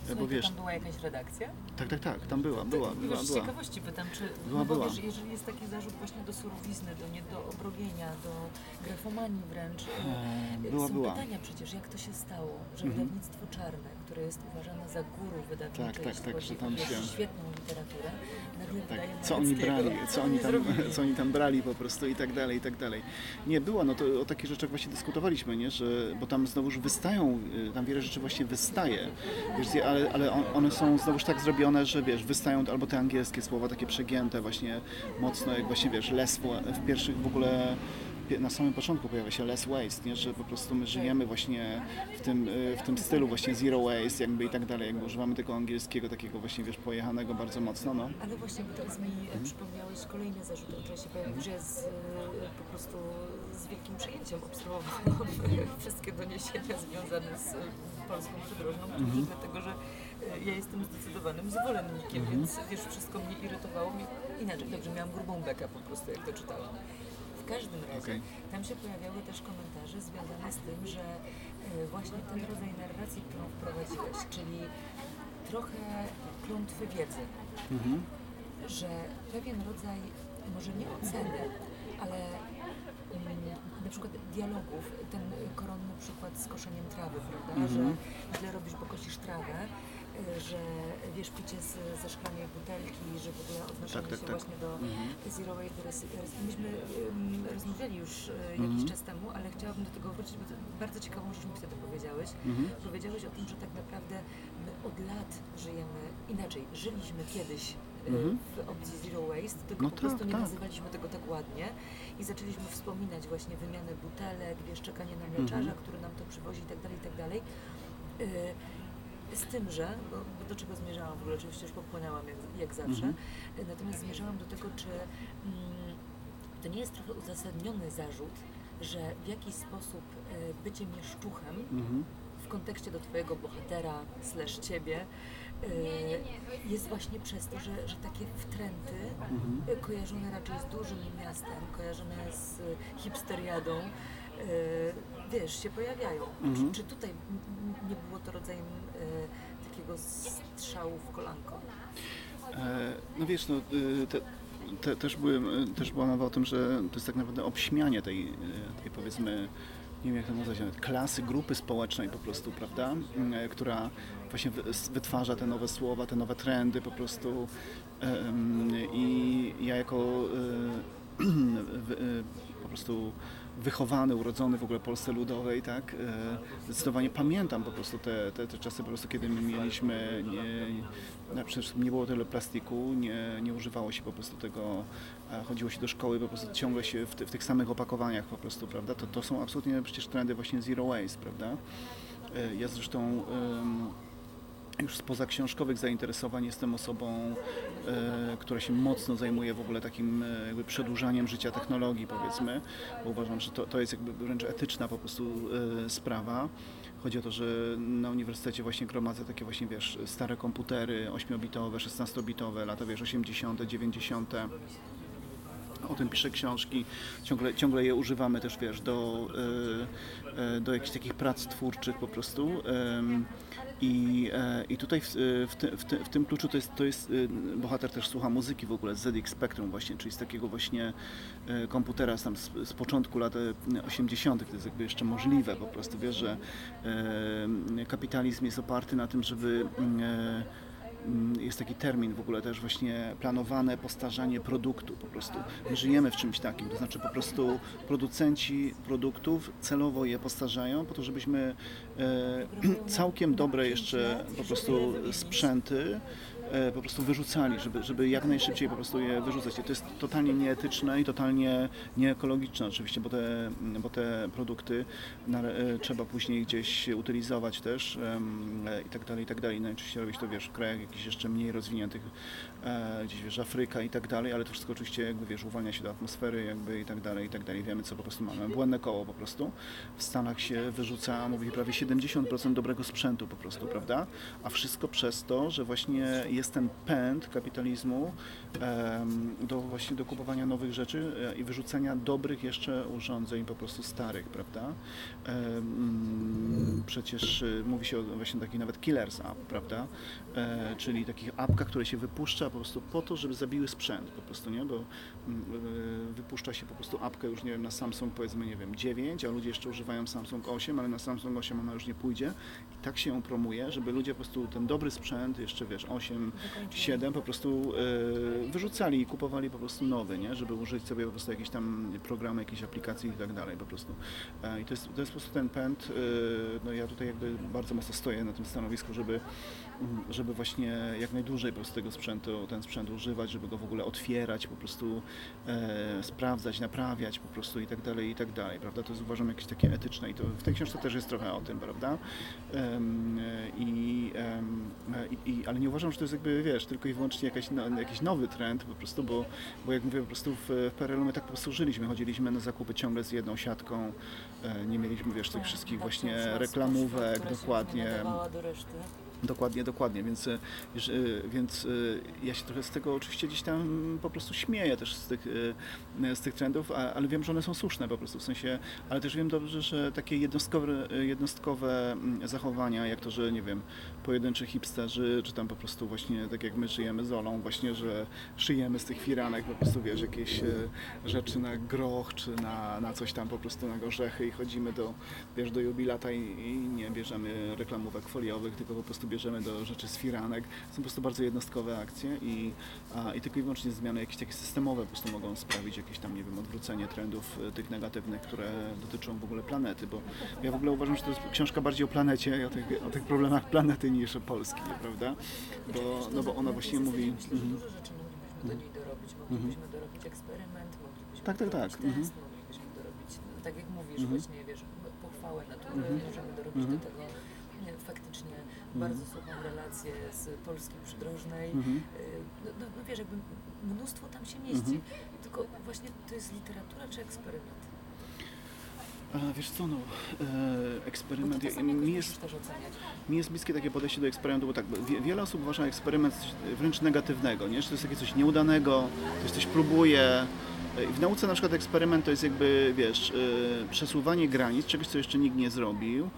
Słuchaj, bo wiesz, tam była jakaś redakcja? tak, tak, tak, tam była, była, Tak, była, wiesz, z była. ciekawości pytam, czy Była, no bo była. Wiesz, jeżeli jest taki zarzut właśnie do surowizny, do nie do obrobienia, do grafomanii wręcz, E, e, Była, są była. pytania przecież, jak to się stało, że Mhm. wydawnictwo czarne, które jest uważane za guru wydawnicze, Tak, tak, tak, że tam się- świetną literaturę, Tak, co oni brali, co oni, tam, co oni tam brali po prostu i tak dalej, i tak dalej. Nie, było, no to o takich rzeczach właśnie dyskutowaliśmy, nie, że, bo tam znowuż wystają, y, tam wiele rzeczy właśnie wystaje, wiesz, ale, ale on- one są znowuż tak zrobione, że wiesz, wystają albo te angielskie słowa takie przegięte właśnie mocno, jak właśnie wiesz, less, wa- w pierwszych w ogóle na samym początku pojawia się less waste, nie? że po prostu my żyjemy właśnie w tym, y, w tym stylu właśnie zero waste jakby i tak dalej, jakby używamy tego angielskiego takiego właśnie wiesz pojechanego bardzo mocno, no. Ale właśnie, bo teraz mi Mhm. e, przypomniałeś kolejne zarzuty, które się pojawiły, że ja z, e, po prostu z wielkim przejęciem obserwowałam wszystkie doniesienia związane z e, polską przydrożną, oczywiście dlatego, że e, ja jestem zdecydowanym zwolennikiem, Mhm. więc wiesz, wszystko mnie irytowało. Inaczej, dobrze, miałam grubą bekę po prostu, jak to czytałam. Każdym razie Okej. tam się pojawiały też komentarze związane z tym, że e, właśnie ten rodzaj narracji, którą wprowadziłeś, czyli trochę klątwy wiedzy, Mhm. że pewien rodzaj, może nie oceny, ale mm, na przykład dialogów, ten koronny przykład z koszeniem trawy, prawda, Mhm. że źle robisz, bo kosisz trawę, że wiesz, picie z, ze szklanej butelki, że w ogóle odnoszenie Tak, tak, się tak. właśnie do Mhm. zero waste. Myśmy ym, rozmawiali już y, jakiś Mhm. czas temu, ale chciałabym do tego wrócić, bo to bardzo ciekawą rzecz mi wtedy powiedziałeś. Mhm. Powiedziałeś o tym, że tak naprawdę my od lat żyjemy inaczej. Żyliśmy kiedyś y, Mhm. w opcji zero waste, tylko No po prostu tak, nie tak. nazywaliśmy tego tak ładnie i zaczęliśmy wspominać właśnie wymianę butelek, wiesz, czekanie na mleczarza, Mhm. który nam to przywozi i tak dalej, i tak dalej. Z tym, że, bo bo do czego zmierzałam w ogóle, oczywiście już popłynęłam jak, jak zawsze, Mhm. y, natomiast zmierzałam do tego, czy mm, to nie jest trochę uzasadniony zarzut, że w jakiś sposób y, bycie mieszczuchem Mhm. w kontekście do Twojego bohatera slash Ciebie y, jest właśnie przez to, że, że takie wtręty Mhm. y, kojarzone raczej z dużym miastem, kojarzone z hipsteriadą, wiesz, się pojawiają. Mhm. Czy, czy tutaj nie było to rodzajem y, takiego strzału w kolanko? E, No wiesz, no, y, te, te, też, były, y, też była mowa o tym, że to jest tak naprawdę obśmianie tej, y, tej powiedzmy nie wiem jak to nazwać, klasy, grupy społecznej po prostu, prawda, Mm, która właśnie wytwarza te nowe słowa, te nowe trendy po prostu i ja jako e, e, po prostu wychowany, urodzony w ogóle w Polsce Ludowej, tak, e, zdecydowanie pamiętam po prostu te, te, te czasy po prostu, kiedy my mieliśmy, nie, przecież nie było tyle plastiku, nie, nie używało się po prostu tego, chodziło się do szkoły po prostu ciągle się w, ty, w tych samych opakowaniach po prostu, prawda, to, to są absolutnie przecież trendy właśnie zero waste, prawda. E, Ja zresztą już spoza książkowych zainteresowań jestem osobą, e, która się mocno zajmuje w ogóle takim e, jakby przedłużaniem życia technologii powiedzmy, bo uważam, że to, to jest jakby wręcz etyczna po prostu e, sprawa. Chodzi o to, że na uniwersytecie właśnie gromadzę takie właśnie, wiesz, stare komputery 8-bitowe, 16-bitowe, lata, wiesz, 80., 90. O tym piszę książki, ciągle, ciągle je używamy też, wiesz, do, e, e, do jakichś takich prac twórczych po prostu. I, e, I tutaj w, w, w, ty, w tym kluczu to jest, to jest, bohater też słucha muzyki w ogóle z ZX Spectrum właśnie, czyli z takiego właśnie komputera tam z, z początku lat e, 80., to jest jakby jeszcze możliwe po prostu, wiesz, że kapitalizm jest oparty na tym, żeby Mm, jest taki termin w ogóle też właśnie planowane postarzanie produktu po prostu. My żyjemy w czymś takim, to znaczy po prostu producenci produktów celowo je postarzają po to, żebyśmy e, całkiem dobre jeszcze po prostu sprzęty po prostu wyrzucali, żeby, żeby jak najszybciej po prostu je wyrzucać. I to jest totalnie nieetyczne i totalnie nieekologiczne oczywiście, bo te, bo te produkty e, trzeba później gdzieś utylizować też e, i tak dalej, i tak dalej. Najczęściej robić to wiesz, w krajach jakichś jeszcze mniej rozwiniętych, e, gdzieś wiesz, Afryka i tak dalej, ale to wszystko oczywiście jakby wiesz, uwalnia się do atmosfery jakby i tak dalej, i tak dalej. Wiemy co po prostu mamy. Błędne koło po prostu. W Stanach się wyrzuca, mówi prawie 70% dobrego sprzętu po prostu, prawda? A wszystko przez to, że właśnie jest ten pęd kapitalizmu do właśnie do kupowania nowych rzeczy e, i wyrzucenia dobrych jeszcze urządzeń po prostu starych, prawda? Przecież e, mówi się o właśnie takich nawet killers app, prawda? E, czyli takich apkach, które się wypuszcza po prostu po to, żeby zabiły sprzęt po prostu, nie? Bo mm, e, wypuszcza się po prostu apkę już, nie wiem, na Samsung powiedzmy, nie wiem, 9, a ludzie jeszcze używają Samsung 8, ale na Samsung 8 ona już nie pójdzie i tak się ją promuje, żeby ludzie po prostu ten dobry sprzęt, jeszcze wiesz, 8, 7 po prostu e, wyrzucali i kupowali po prostu nowy, nie? Żeby użyć sobie po prostu jakieś tam programy, jakieś aplikacje i tak dalej po prostu. I to jest, to jest po prostu ten pęd, no ja tutaj jakby bardzo mocno stoję na tym stanowisku, żeby, żeby właśnie jak najdłużej po prostu tego sprzętu, ten sprzęt używać, żeby go w ogóle otwierać, po prostu e, sprawdzać, naprawiać po prostu i tak dalej, i tak dalej, prawda? To jest uważam jakieś takie etyczne i to w tej książce też jest trochę o tym, prawda? E, i, e, i, i, ale nie uważam, że to jest jakby, wiesz, tylko i wyłącznie jakaś, no, jakiś nowy trend po prostu, bo, bo jak mówię, po prostu w, w PRL-u my tak po prostu żyliśmy, chodziliśmy na zakupy ciągle z jedną siatką, e, nie mieliśmy, wiesz, tych wszystkich Tak, właśnie reklamówek, dokładnie, do reszty. Dokładnie, dokładnie, więc, e, e, więc e, ja się trochę z tego oczywiście gdzieś tam po prostu śmieję też z tych, z tych trendów, ale wiem, że one są słuszne po prostu, w sensie, ale też wiem dobrze, że takie jednostkowe, jednostkowe mm, zachowania, jak to, że nie wiem, pojedynczy hipsterzy, czy tam po prostu właśnie tak jak my żyjemy z Olą, właśnie, że szyjemy z tych firanek po prostu, wiesz, jakieś e, rzeczy na groch, czy na, na coś tam po prostu na gorzechy i chodzimy do, wiesz, do jubilata i, i nie bierzemy reklamówek foliowych, tylko po prostu bierzemy do rzeczy z firanek. Są po prostu bardzo jednostkowe akcje i, a, i tylko i wyłącznie zmiany jakieś takie systemowe po prostu mogą sprawić jakieś tam, nie wiem, odwrócenie trendów e, tych negatywnych, które dotyczą w ogóle planety, bo ja w ogóle uważam, że to jest książka bardziej o planecie o tych, o tych problemach planety niż o Polski, prawda? Bo, no bo ona właśnie mówi... Myślę, że Mhm. dużo rzeczy moglibyśmy do niej dorobić. Moglibyśmy dorobić eksperyment, moglibyśmy Tak, tak, dorobić tak. Mhm. test, moglibyśmy dorobić, no, tak jak mówisz, Mhm. właśnie, wiesz, pochwałę natury, Mhm. możemy dorobić Mhm. do tego nie, faktycznie bardzo suchą relację z Polski przydrożnej. Mhm. Y, No, no, no wiesz, jakby mnóstwo tam się mieści, Mhm. tylko właśnie to jest literatura czy eksperyment? Wiesz co, no, e, Bo to eksperyment, mi jest, mi jest bliskie takie podejście do eksperymentu, bo tak, wiele osób uważa eksperyment wręcz negatywnego, nie? że to jest takie coś nieudanego, ktoś coś próbuje. E, I w nauce na przykład eksperyment to jest jakby, wiesz, e, przesuwanie granic, czegoś, co jeszcze nikt nie zrobił,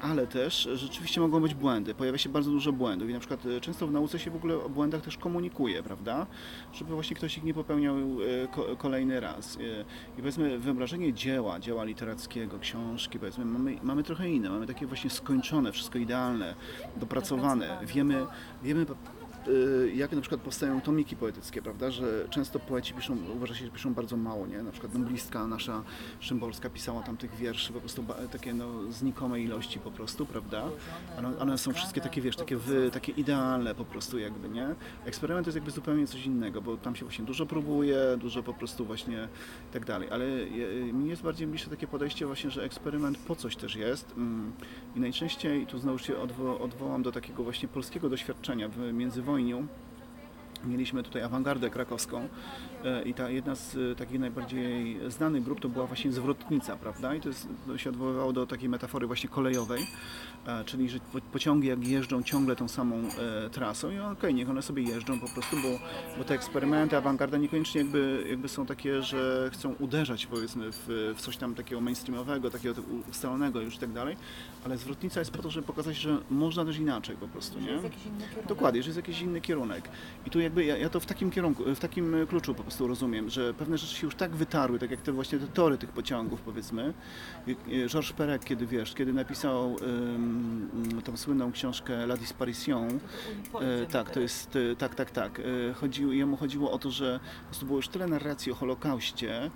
ale też rzeczywiście mogą być błędy. Pojawia się bardzo dużo błędów i na przykład e, często w nauce się w ogóle o błędach też komunikuje, prawda? Żeby właśnie ktoś ich nie popełniał e, ko- kolejny raz. E, I powiedzmy wyobrażenie dzieła, dzieła literackiego, książki, powiedzmy, mamy, mamy trochę inne, mamy takie właśnie skończone, wszystko idealne, dopracowane. Wiemy, wiemy y, jak na przykład powstają tomiki poetyckie, prawda, że często poeci piszą, uważa się, że piszą bardzo mało, nie? Na przykład noblistka nasza Szymborska pisała tam tych wierszy po prostu takie no, znikome ilości po prostu, prawda? One, one są wszystkie takie, wiesz, takie, wy, takie idealne po prostu jakby, nie? Eksperyment jest jakby zupełnie coś innego, bo tam się właśnie dużo próbuje, dużo po prostu właśnie i tak dalej, ale mi jest bardziej bliższe takie podejście właśnie, że eksperyment po coś też jest mm, i najczęściej, tu znowu się odwo- odwołam do takiego właśnie polskiego doświadczenia w międzywojniu, Mieliśmy tutaj awangardę krakowską i ta jedna z e, takich najbardziej znanych grup to była właśnie zwrotnica, prawda? I to, jest, to się odwoływało do takiej metafory właśnie kolejowej, e, czyli że po- pociągi jak jeżdżą ciągle tą samą e, trasą i okej, niech one sobie jeżdżą po prostu, bo, bo te eksperymenty, awangarda niekoniecznie jakby, jakby są takie, że chcą uderzać powiedzmy w, w coś tam takiego mainstreamowego, takiego ustalonego już i tak dalej, ale zwrotnica jest po to, żeby pokazać, że można też inaczej po prostu, nie? jest jakiś inny kierunek. Dokładnie, że jest jakiś inny kierunek. I tu jakby ja, ja to w takim kierunku, w takim e, kluczu po prostu rozumiem, że pewne rzeczy się już tak wytarły, tak jak te właśnie te tory tych pociągów powiedzmy. I Georges Perec, kiedy wiesz, kiedy napisał ym, tą słynną książkę La Disparition, E, tak, to jest, e, tak, tak, tak. E, chodziło, jemu chodziło o to, że po prostu było już tyle narracji o Holokauście,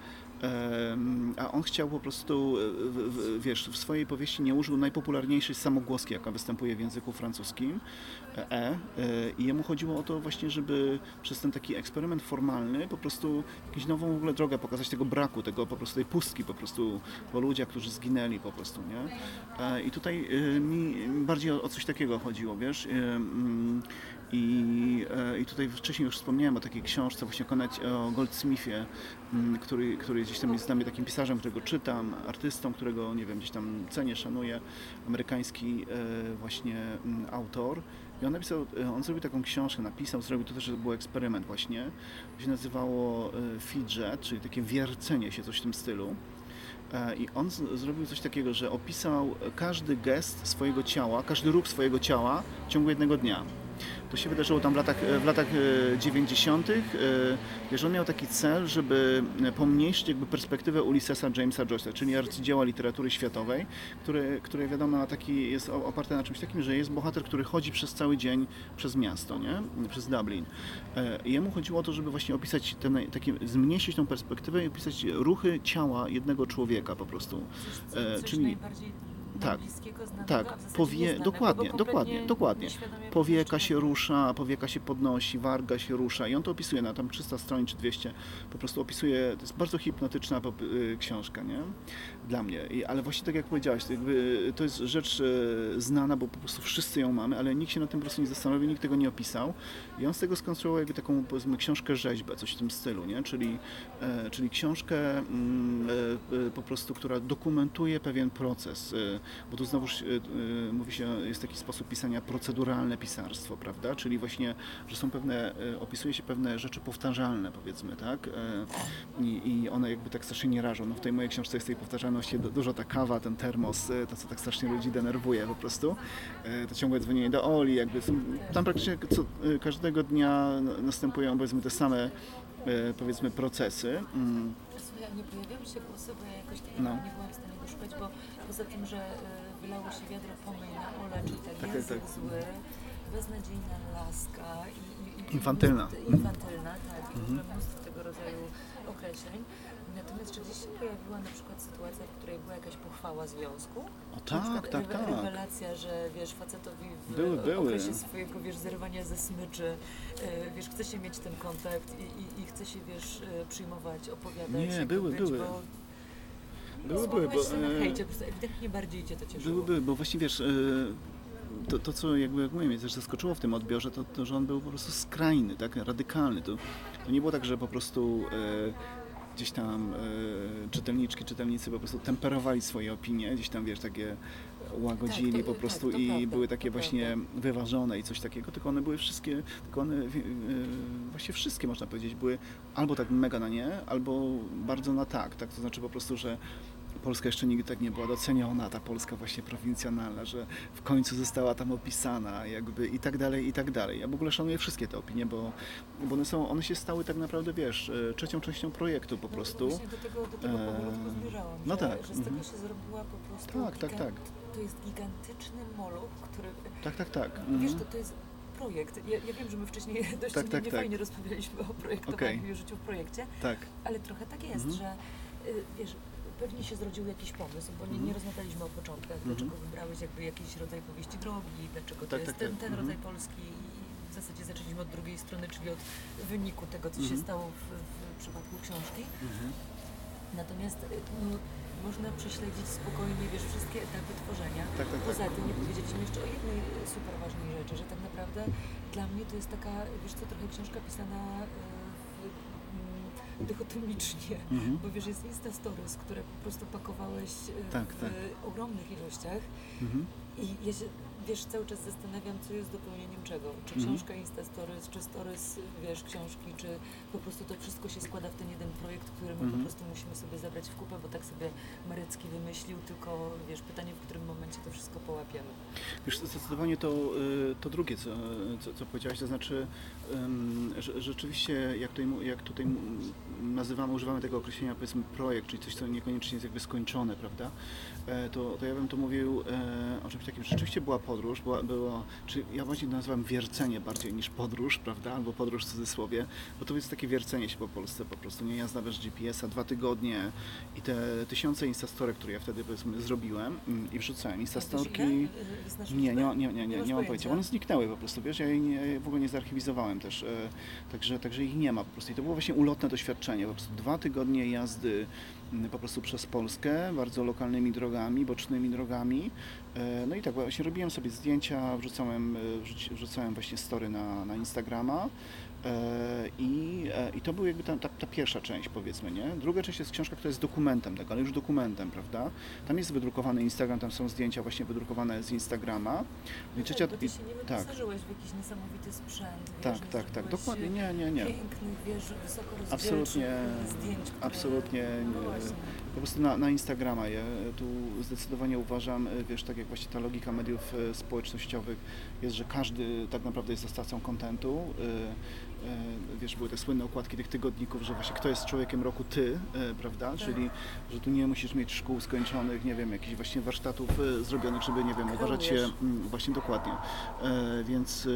a on chciał po prostu, e, w, w, wiesz, w swojej powieści nie użył najpopularniejszej samogłoski, jaka występuje w języku francuskim, e, e, i jemu chodziło o to właśnie, żeby przez ten taki eksperyment formalny po prostu jakąś nową w ogóle drogę pokazać tego braku, tego po prostu tej pustki po prostu po ludziach, którzy zginęli po prostu, nie? E, I tutaj e, mi bardziej o, coś takiego chodziło, wiesz? E, mm, I, e, I tutaj wcześniej już wspomniałem o takiej książce właśnie o Goldsmithie, mm, który, który gdzieś tam jest dla mnie takim pisarzem, którego czytam, artystą, którego nie wiem, gdzieś tam cenię, szanuję, amerykański właśnie mm, autor. I on napisał, e, on zrobił taką książkę, napisał, zrobił to też był eksperyment właśnie. To się nazywało e, fidget, czyli takie wiercenie się, coś w tym stylu. E, I on zrobił coś takiego, że opisał każdy gest swojego ciała, każdy ruch swojego ciała w ciągu jednego dnia. To się wydarzyło tam w latach, w latach e, 90. e, Wiesz, on miał taki cel, żeby pomniejszyć jakby perspektywę Ulyssesa Jamesa Joyce'a, czyli arcydzieła literatury światowej, które, które wiadomo taki, jest oparte na czymś takim, że jest bohater, który chodzi przez cały dzień przez miasto, nie? przez Dublin. E, I jemu chodziło o to, żeby właśnie opisać ten, taki, zmniejszyć tą perspektywę i opisać ruchy ciała jednego człowieka po prostu. Coś, E, coś czyli- najbardziej tak, bliskiego, znanego, tak, powie- dokładnie, dokładnie, dokładnie. Powieka się rusza, powieka się podnosi, warga się rusza i on to opisuje na tam 300 stron czy 200, po prostu opisuje, to jest bardzo hipnotyczna y, książka, nie? Dla mnie, I, ale właśnie tak jak powiedziałaś, to, jakby, to jest rzecz e, znana, bo po prostu wszyscy ją mamy, ale nikt się na tym po prostu nie zastanowił, nikt tego nie opisał i on z tego skonstruował jakby taką powiedzmy książkę rzeźbę, coś w tym stylu, nie? Czyli, e, czyli książkę mm, e, e, po prostu, która dokumentuje pewien proces, e, bo tu znowuż e, mówi się, jest taki sposób pisania proceduralne pisarstwo, prawda? Czyli właśnie, że są pewne, e, opisuje się pewne rzeczy powtarzalne, powiedzmy, tak? E, I, i one jakby tak strasznie nie rażą. No w tej mojej książce jest tej du- dużo ta kawa, ten termos, e, to co tak strasznie ludzi denerwuje po prostu. E, To ciągłe dzwonienie do Oli, jakby tam praktycznie co, e, każdego dnia następują powiedzmy te same powiedzmy procesy. Mm, Słuchaj, nie pojawiały się głosy, bo ja jakoś tak No. nie byłam w stanie doszukać, bo poza tym, że wylało się wiadro pomyj na Ole, czyli tak, Tak, język tak. zły, beznadziejna laska i, i, Infantylna. mnóstwo- infantylna, tak, Mhm. mnóstwo tego rodzaju określeń. Natomiast czy gdzieś się pojawiła na przykład sytuacja, w której była jakaś pochwała związku? O tak, przykład tak, rewe- tak. Rewelacja, że wiesz, facetowi w Były, były. okresie swojego wiesz, zerwania ze smyczy, e, wiesz, chce się mieć ten kontakt i, i, i chce się, wiesz, e, przyjmować, opowiadać. Nie, były, być, były. Bo, Były, były, bo, się na e, hejcie, po prostu ewidentnie bardziej cię to cieszyło. Były, były, bo właśnie wiesz, to, to co jakby jak mówię, mnie też zaskoczyło w tym odbiorze, to, to że on był po prostu skrajny, tak, radykalny. To, to nie było tak, że po prostu gdzieś tam e, czytelniczki, czytelnicy po prostu temperowali swoje opinie, gdzieś tam wiesz, takie łagodzili Tak, to- po prostu tak, i prawda, były takie właśnie wyważone i coś takiego, tylko one były wszystkie, tylko one e, właśnie wszystkie można powiedzieć były albo tak mega na nie, albo bardzo na tak, tak, to znaczy po prostu, że Polska jeszcze nigdy tak nie była doceniona, ta Polska właśnie prowincjonalna, że w końcu została tam opisana, jakby i tak dalej, i tak dalej. Ja w ogóle szanuję wszystkie te opinie, bo, bo one, są, one się stały tak naprawdę, wiesz, e, trzecią częścią projektu po prostu. No, do tego, do tego Eee, powolutku zmierzałam, no że, tak, że z tego mhm. się zrobiła po prostu Tak, tak, tak. to jest gigantyczny moluch, który Tak, tak, tak. Wiesz, Mhm. to, to jest projekt. Ja, ja wiem, że my wcześniej dość Tak, tak, tak. rozmawialiśmy o projektowaniu Okej. i o życiu w projekcie, Tak. ale trochę tak jest, Mhm. że y, wiesz, pewnie się zrodził jakiś pomysł, bo nie, Mhm. nie rozmawialiśmy o początkach, Mhm. dlaczego wybrałeś jakby jakiś rodzaj powieści drogi, dlaczego to Tak, jest tak, ten, tak. ten Mhm. rodzaj polski i w zasadzie zaczęliśmy od drugiej strony, czyli od wyniku tego, co się Mhm. stało w, w przypadku książki. Mhm. Natomiast y, no, można prześledzić spokojnie, wiesz, wszystkie etapy tworzenia. Tak, tak, tak. Poza tym nie powiedzieliśmy jeszcze o jednej super ważnej rzeczy, że tak naprawdę dla mnie to jest taka, wiesz co, trochę książka pisana mm, dychotomicznie, Mhm. bo wiesz, jest Insta Stories, które po prostu pakowałeś e, Tak, w tak. ogromnych ilościach Mhm. i ja się, wiesz, cały czas zastanawiam, co jest dopełnieniem czego. Czy Mhm. książka Insta Stories, czy Stories, wiesz, książki, czy po prostu to wszystko się składa w ten jeden projekt, który my Mhm. po prostu musimy sobie zabrać w kupę, bo tak sobie Marecki wymyślił, tylko wiesz, pytanie, w którym momencie to wszystko połapiemy. Wiesz, zdecydowanie to, y, to drugie, co, co, co powiedziałaś, to znaczy rzeczywiście, jak tutaj, jak tutaj nazywamy, używamy tego określenia, powiedzmy projekt, czyli coś, co niekoniecznie jest jakby skończone, prawda, e, to, to ja bym to mówił e, o czymś takim, że rzeczywiście była podróż, była, było, czy ja właśnie to nazywam wiercenie bardziej niż podróż, prawda, albo podróż w cudzysłowie, bo to jest takie wiercenie się po Polsce po prostu, nie? Jazda bez GPS-a, dwa tygodnie i te tysiące instastorek, które ja wtedy powiedzmy zrobiłem mm, i wrzucałem, instastorki... Znasz Nie, nie, ma- nie, nie, nie, masz nie mam pojęcia? One zniknęły po prostu, wiesz, ja jej nie, w ogóle nie zarchiwizowałem też, e, także, także ich nie ma po prostu. I to było właśnie ulotne doświadczenie, po prostu dwa tygodnie jazdy m, po prostu przez Polskę, bardzo lokalnymi drogami, bocznymi drogami. E, No i tak właśnie robiłem sobie zdjęcia, wrzucałem, e, wrzucałem właśnie story na, na Instagrama. E, I, e, I to była jakby ta, ta, ta pierwsza część, powiedzmy, nie? Druga część jest książka, która jest dokumentem tego, ale już dokumentem, prawda? Tam jest wydrukowany Instagram, tam są zdjęcia właśnie wydrukowane z Instagrama. No i trzecia, tak, ty się nie tak. wyposażyłeś w jakiś niesamowity sprzęt. tak, tak, tak, zrobiłeś, dokładnie, nie, nie, nie. Pięknych, wiesz, wysoko Absolutnie, zdjęć, które... absolutnie No. Po prostu na, na Instagrama je tu zdecydowanie uważam, y, wiesz, tak jak właśnie ta logika mediów y, społecznościowych jest, że każdy tak naprawdę jest dostawcą kontentu. y, Wiesz, były te słynne okładki tych tygodników, że właśnie kto jest człowiekiem roku ty, prawda? Czyli, że tu nie musisz mieć szkół skończonych, nie wiem, jakichś właśnie warsztatów zrobionych, żeby, nie wiem, uważać się mm, właśnie dokładnie. E, Więc,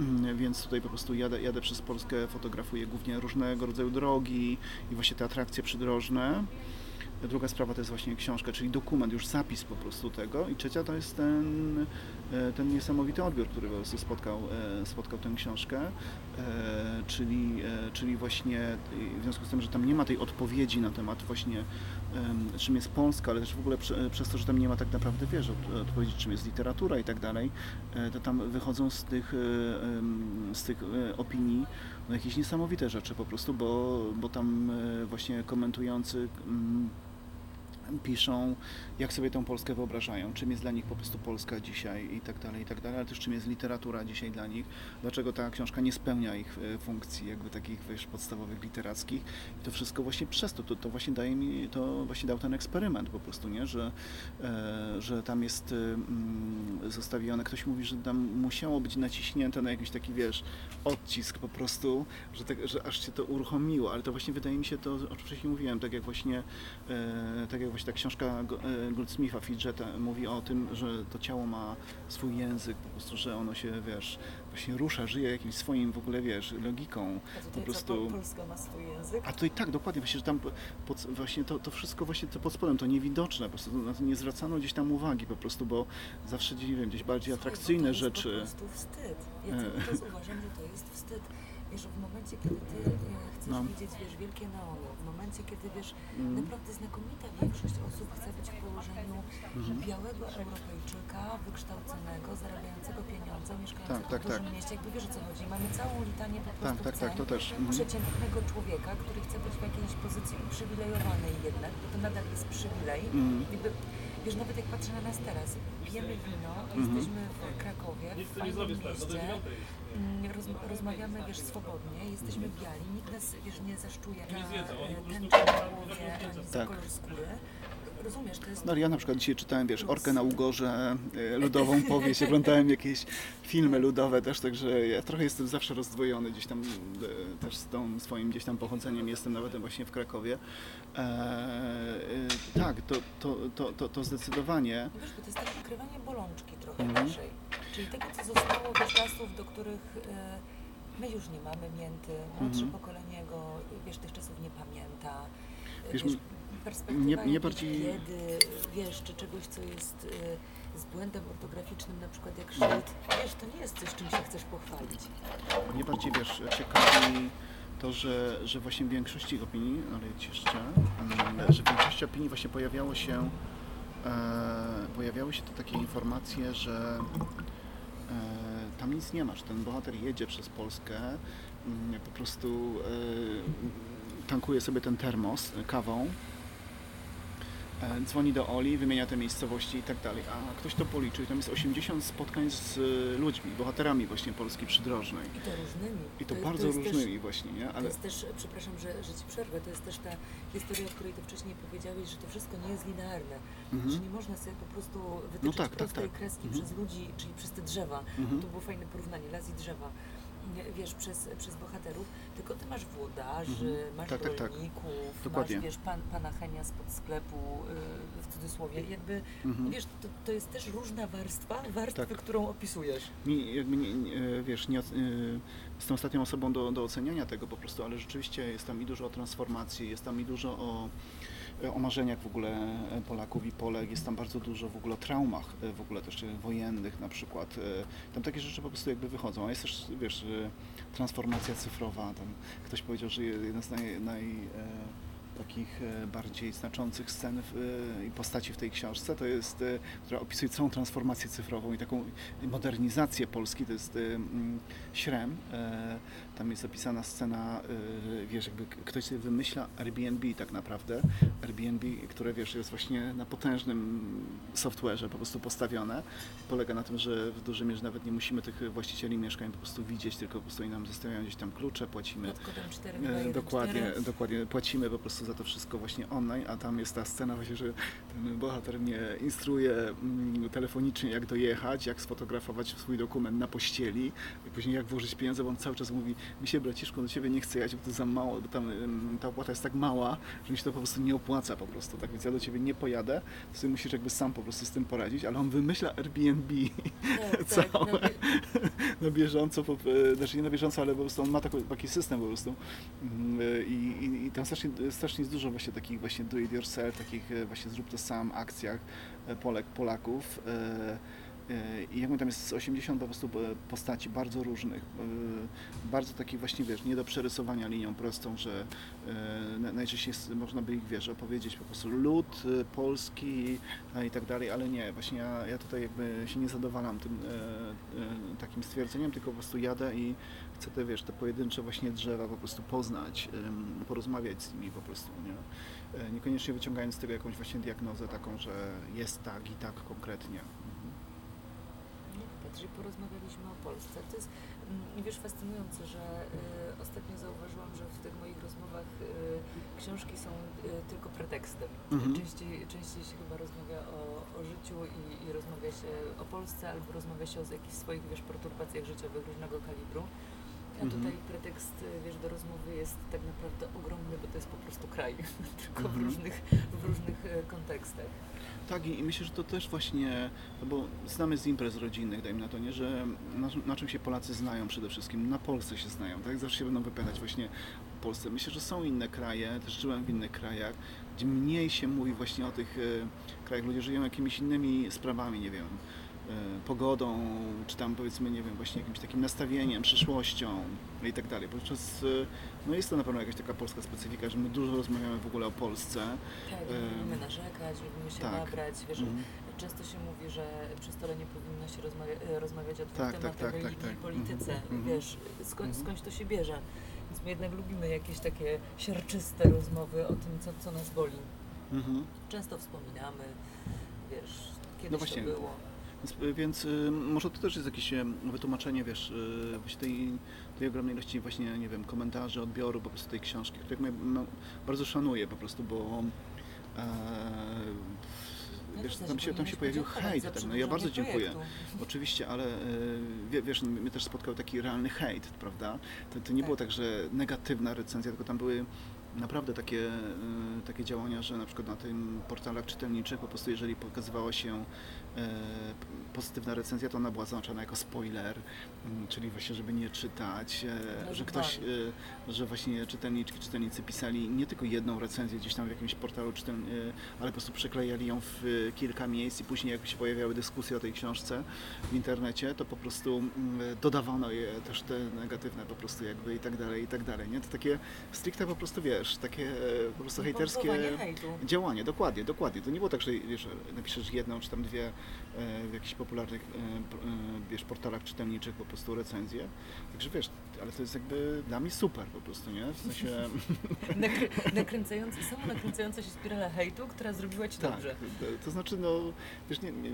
mm, więc tutaj po prostu jadę, jadę przez Polskę, fotografuję głównie różnego rodzaju drogi i właśnie te atrakcje przydrożne. Druga sprawa to jest właśnie książka, czyli dokument, już zapis po prostu tego. I trzecia to jest ten, e, ten niesamowity odbiór, który po prostu spotkał, e, spotkał tę książkę. E, Czyli, czyli właśnie w związku z tym, że tam nie ma tej odpowiedzi na temat właśnie czym jest Polska, ale też w ogóle prze, przez to, że tam nie ma tak naprawdę, wiesz, od- odpowiedzi czym jest literatura i tak dalej, to tam wychodzą z tych, z tych opinii jakieś niesamowite rzeczy po prostu, bo, bo tam właśnie komentujący piszą, jak sobie tą Polskę wyobrażają, czym jest dla nich po prostu Polska dzisiaj i tak dalej, i tak dalej, ale też czym jest literatura dzisiaj dla nich, dlaczego ta książka nie spełnia ich e, funkcji jakby takich, wiesz, podstawowych literackich? I to wszystko właśnie przez to, to, to właśnie daje mi, to właśnie dał ten eksperyment po prostu, nie, że, e, że tam jest e, mm, zostawione, ktoś mówi, że tam musiało być naciśnięte na jakiś taki, wiesz, odcisk po prostu, że, tak, że aż się to uruchomiło, ale to właśnie wydaje mi się to, o czym wcześniej mówiłem, tak jak właśnie, e, tak jak właśnie ta książka e, Goldsmitha, Fidgeta mówi o tym, że to ciało ma swój język, po prostu, że ono się, wiesz, właśnie rusza, żyje jakimś swoim w ogóle, wiesz, logiką. A po prostu- po- Polska ma swój język. A tutaj tak, dokładnie, właśnie, że tam pod, właśnie to, to wszystko właśnie to pod spodem, to niewidoczne, po prostu na to nie zwracano gdzieś tam uwagi po prostu, bo zawsze, nie wiem, gdzieś bardziej Słuchaj, atrakcyjne to rzeczy. jest po prostu wstyd. Ja E. cały czas uważam, że to jest wstyd. Wiesz, w momencie, kiedy ty e, chcesz No. widzieć, wiesz, wielkie neony, w momencie, kiedy, wiesz, Mm. naprawdę znakomita większość osób chce być w położeniu Mhm. białego Europejczyka, wykształconego, zarabiającego pieniądze, mieszkającego Tak, tak, w dużym tak. mieście. Jakby wiesz, o co chodzi. Mamy całą litanię po prostu Tak, tak, tak, to też. Mhm. przeciętnego człowieka, który chce być w jakiejś pozycji uprzywilejowanej jednak, bo to nadal jest przywilej. Mm. Jakby, wiesz, nawet jak patrzę na nas teraz, pijemy wino, Mhm. jesteśmy w Krakowie, w fajnym mieście, mm, roz, rozmawiamy, wiesz, swobodnie, jesteśmy biali, nikt nas, wiesz, nie zaszczuje na e, tęczę na głowie, ani za Tak. kolor skóry. rozumiesz, to jest... No ja na przykład dzisiaj czytałem, wiesz, Orkę na Ugorze, e, ludową powieść, oglądałem jakieś filmy ludowe też, także ja trochę jestem zawsze rozdwojony gdzieś tam e, też z tą swoim gdzieś tam pochodzeniem, jestem nawet właśnie w Krakowie. E, e, tak, to, to, to, to, to zdecydowanie. Wiesz, bo to jest takie ukrywanie bolączki trochę Mhm. naszej. Czyli tego, co zostało do czasów, do których e, my już nie mamy mięty, młodsze Mhm. pokolenie go, wiesz, tych czasów nie pamięta. E, Wiesz, Wiesz, perspektywa mnie jakiejś bardziej- biedy, wiesz, czy czegoś, co jest e, z błędem ortograficznym, na przykład jak szyld, wiesz, to nie jest coś, czym się chcesz pochwalić. Mnie bardziej, wiesz, ciekawi to, że, że właśnie w większości opinii, ale jeszcze, że w większości opinii właśnie pojawiało się, e, pojawiały się te takie informacje, że tam nic nie masz. Ten bohater jedzie przez Polskę, mm, po prostu e, tankuje sobie ten termos kawą, e, dzwoni do Oli, wymienia te miejscowości i tak dalej. A ktoś to policzył i tam jest 80 spotkań z e, ludźmi, bohaterami właśnie Polski przydrożnej. I to różnymi. I to, je- bardzo też- różnymi właśnie, nie? To Ale jest też, przepraszam, że, że Ci przerwę, to jest też ta historia, o której Ty wcześniej powiedziałeś, że to wszystko nie jest linearne, że mhm. nie można sobie po prostu wytyczyć No tak, tak, tak. kreski Mhm. przez ludzi, czyli przez te drzewa. Mhm. To było fajne porównanie, las i drzewa. Wiesz, przez, przez bohaterów, tylko ty masz włodarzy, Mhm. masz Tak, tak, tak. rolników, Dokładnie. masz wiesz, pan, pana Henia spod sklepu, yy, w cudzysłowie. Jakby, Mhm. wiesz, to, to jest też różna warstwa, warstwy, Tak. którą opisujesz. Mi, jakby nie, nie, wiesz, nie, oc- y, jestem ostatnią osobą do, do oceniania tego po prostu, ale rzeczywiście jest tam i dużo o transformacji, jest tam i dużo o, o marzeniach w ogóle Polaków i Polek, jest tam bardzo dużo w ogóle o traumach y, w ogóle też wojennych na przykład. Tam takie rzeczy po prostu jakby wychodzą, a jest też, wiesz, transformacja cyfrowa, tam ktoś powiedział, że jedna z naj, naj e, takich e, bardziej znaczących scen e, i postaci w tej książce, to jest, e, która opisuje całą transformację cyfrową i taką modernizację Polski, to jest e, Śrem. Tam jest opisana scena, e, wiesz, jakby ktoś sobie wymyśla Airbnb tak naprawdę, Airbnb, które wiesz, jest właśnie na potężnym software'ze po prostu postawione. Polega na tym, że w dużej mierze nawet nie musimy tych właścicieli mieszkań po prostu widzieć, tylko po prostu oni nam zostawiają gdzieś tam klucze, płacimy Pod kodem 4, E, Dokładnie, dokładnie. Płacimy po prostu za to wszystko właśnie online, a tam jest ta scena właśnie, że ten bohater mnie instruuje mm, telefonicznie, jak dojechać, jak sfotografować swój dokument na pościeli, i później jak włożyć pieniądze, bo on cały czas mówi, mi się braciszku, do ciebie nie chcę jechać, bo to za mało, bo tam ta opłata jest tak mała, że mi się to po prostu nie opłaca po prostu, tak? Więc ja do ciebie nie pojadę, to sobie musisz jakby sam po prostu z tym poradzić, ale on wymyśla Airbnb tak, tak, całe. no, wie- na bieżąco, po, znaczy nie na bieżąco, ale po prostu on ma taki, taki system po prostu. Mm, I, i, i tam strasznie, strasznie jest dużo właśnie takich właśnie do it yourself, takich e, właśnie zrób to sam akcjach e, Polek, Polaków e, i jak mówię, tam jest z 80 po prostu e, postaci bardzo różnych, e, bardzo takich właśnie, wiesz, nie do przerysowania linią prostą, że e, na- najczęściej można by ich, wiesz, opowiedzieć po prostu lud e, polski i tak dalej, ale nie, właśnie ja, ja tutaj jakby się nie zadowalam tym e, e, takim stwierdzeniem, tylko po prostu jadę i chcę te, wiesz, te pojedyncze właśnie drzewa po prostu poznać, porozmawiać z nimi po prostu, nie? E, Niekoniecznie wyciągając z tego jakąś właśnie diagnozę taką, że jest tak i tak konkretnie. Że porozmawialiśmy o Polsce. To jest, mm, wiesz, fascynujące, że y, ostatnio zauważyłam, że w tych moich rozmowach y, książki są y, tylko pretekstem. Mhm. Częściej, częściej się chyba rozmawia o, o życiu i, i rozmawia się o Polsce, albo rozmawia się o jakichś swoich, wiesz, perturbacjach życiowych różnego kalibru. A Mhm. tutaj pretekst, y, wiesz, do rozmowy jest tak naprawdę ogromny, bo to jest po prostu kraj, tylko w Mhm. różnych, w różnych y, kontekstach. Tak i myślę, że to też właśnie, no bo znamy z imprez rodzinnych, dajmy na to, nie, że na, na czym się Polacy znają przede wszystkim, na Polsce się znają, tak? Zawsze się będą wypowiadać właśnie o Polsce. Myślę, że są inne kraje, też żyłem w innych krajach, gdzie mniej się mówi właśnie o tych e, krajach. Ludzie żyją jakimiś innymi sprawami, nie wiem, pogodą, czy tam powiedzmy, nie wiem, właśnie jakimś takim nastawieniem, przyszłością i tak dalej. Podczas, e, no jest to na pewno jakaś taka polska specyfika, że my dużo rozmawiamy w ogóle o Polsce. Tak, lubimy narzekać, lubimy się tak. nabrać, wiesz, Mhm. Często się mówi, że przy stole nie powinno się rozmawia, e, rozmawiać o dwóch Tak, tak, tematach tak, tak, religii tak. i polityce. Mhm, Wiesz, skąd, Mhm. skądś to się bierze. Więc my jednak lubimy jakieś takie siarczyste rozmowy o tym, co, co nas boli. Mhm. Często wspominamy, wiesz, kiedyś No właśnie. to było. Więc, więc y, może to też jest jakieś y, wytłumaczenie, wiesz, y, właśnie tej, tej ogromnej ilości właśnie, nie wiem, komentarzy, odbioru po prostu tej książki, których ja bardzo szanuję po prostu, bo No wiesz, tam się, tam się pojawił hejt, tak, no ja bardzo dziękuję. projektu. Oczywiście, ale e, wie- wiesz, mnie też spotkał taki realny hejt, prawda? To, to nie Tak. było tak, że negatywna recenzja, tylko tam były naprawdę takie, e, takie działania, że na przykład na tym portalach czytelniczych po prostu jeżeli pokazywała się e, pozytywna recenzja, to ona była zaznaczona jako spoiler, mm, czyli właśnie, żeby nie czytać, e, No że ktoś, e, że właśnie czytelniczki, czytelnicy pisali nie tylko jedną recenzję gdzieś tam w jakimś portalu e, ale po prostu przyklejali ją w e, kilka miejsc i później jak się pojawiały dyskusje o tej książce w internecie, to po prostu mm, dodawano je też te negatywne po prostu jakby i tak dalej, i tak dalej, nie? To takie stricte po prostu, wiesz, takie e, po prostu hejterskie działanie, dokładnie, dokładnie. To nie było tak, że wiesz, napiszesz jedną czy tam dwie e, w jakichś popularnych e, e, wiesz, portalach czytelniczych po prostu recenzje. Także wiesz, ale to jest jakby dla mnie super po prostu, nie? W sensie Nakry, nakręcający, samo nakręcająca się spirala hejtu, która zrobiła ci tak, dobrze. to znaczy no, wiesz, nie, nie,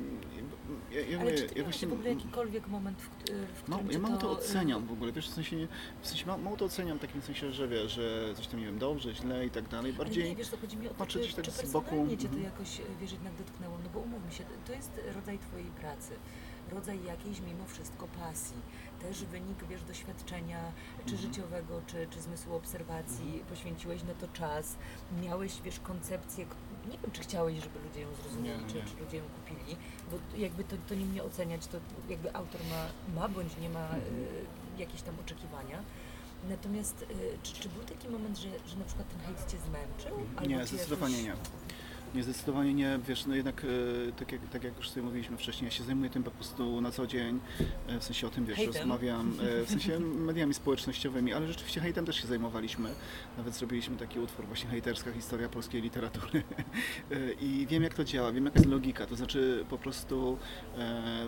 ja, ja, Ale czy ty ja właśnie w ogóle jakikolwiek moment, w, w którym Mało, ja mało to to, y, oceniam w ogóle, wiesz, w sensie, w sensie mało, mało to oceniam w takim sensie, że wiesz, że coś tam nie wiem, dobrze, źle i tak dalej, Ale bardziej nie, wiesz, to chodzi mi o to, patrzę czy, tak czy z boku, cię to mhm. jakoś, e, wiesz, jednak dotknęło, no bo umówmy się, to jest rodzaj twojej pracy, rodzaj jakiejś mimo wszystko pasji, też wynik, wiesz, doświadczenia, czy Mhm. życiowego, czy, czy zmysłu obserwacji, poświęciłeś na to czas, miałeś, wiesz, koncepcję, nie wiem, czy chciałeś, żeby ludzie ją zrozumieli, Nie, czy, nie. czy ludzie ją kupili, bo jakby to, to nie mnie oceniać, to jakby autor ma, ma bądź nie ma Mhm. e, jakieś tam oczekiwania. Natomiast e, czy, czy był taki moment, że, że na przykład ten hejt cię zmęczył? Nie, zdecydowanie jakoś... nie. Nie, zdecydowanie nie. Wiesz, no jednak e, tak jak, tak jak już sobie mówiliśmy wcześniej, ja się zajmuję tym po prostu na co dzień, e, w sensie o tym wiesz, Hejtem? rozmawiam, e, w sensie mediami społecznościowymi, ale rzeczywiście hejtem też się zajmowaliśmy. Nawet zrobiliśmy taki utwór właśnie hejterska historia polskiej literatury i wiem jak to działa, wiem jaka jest logika, to znaczy po prostu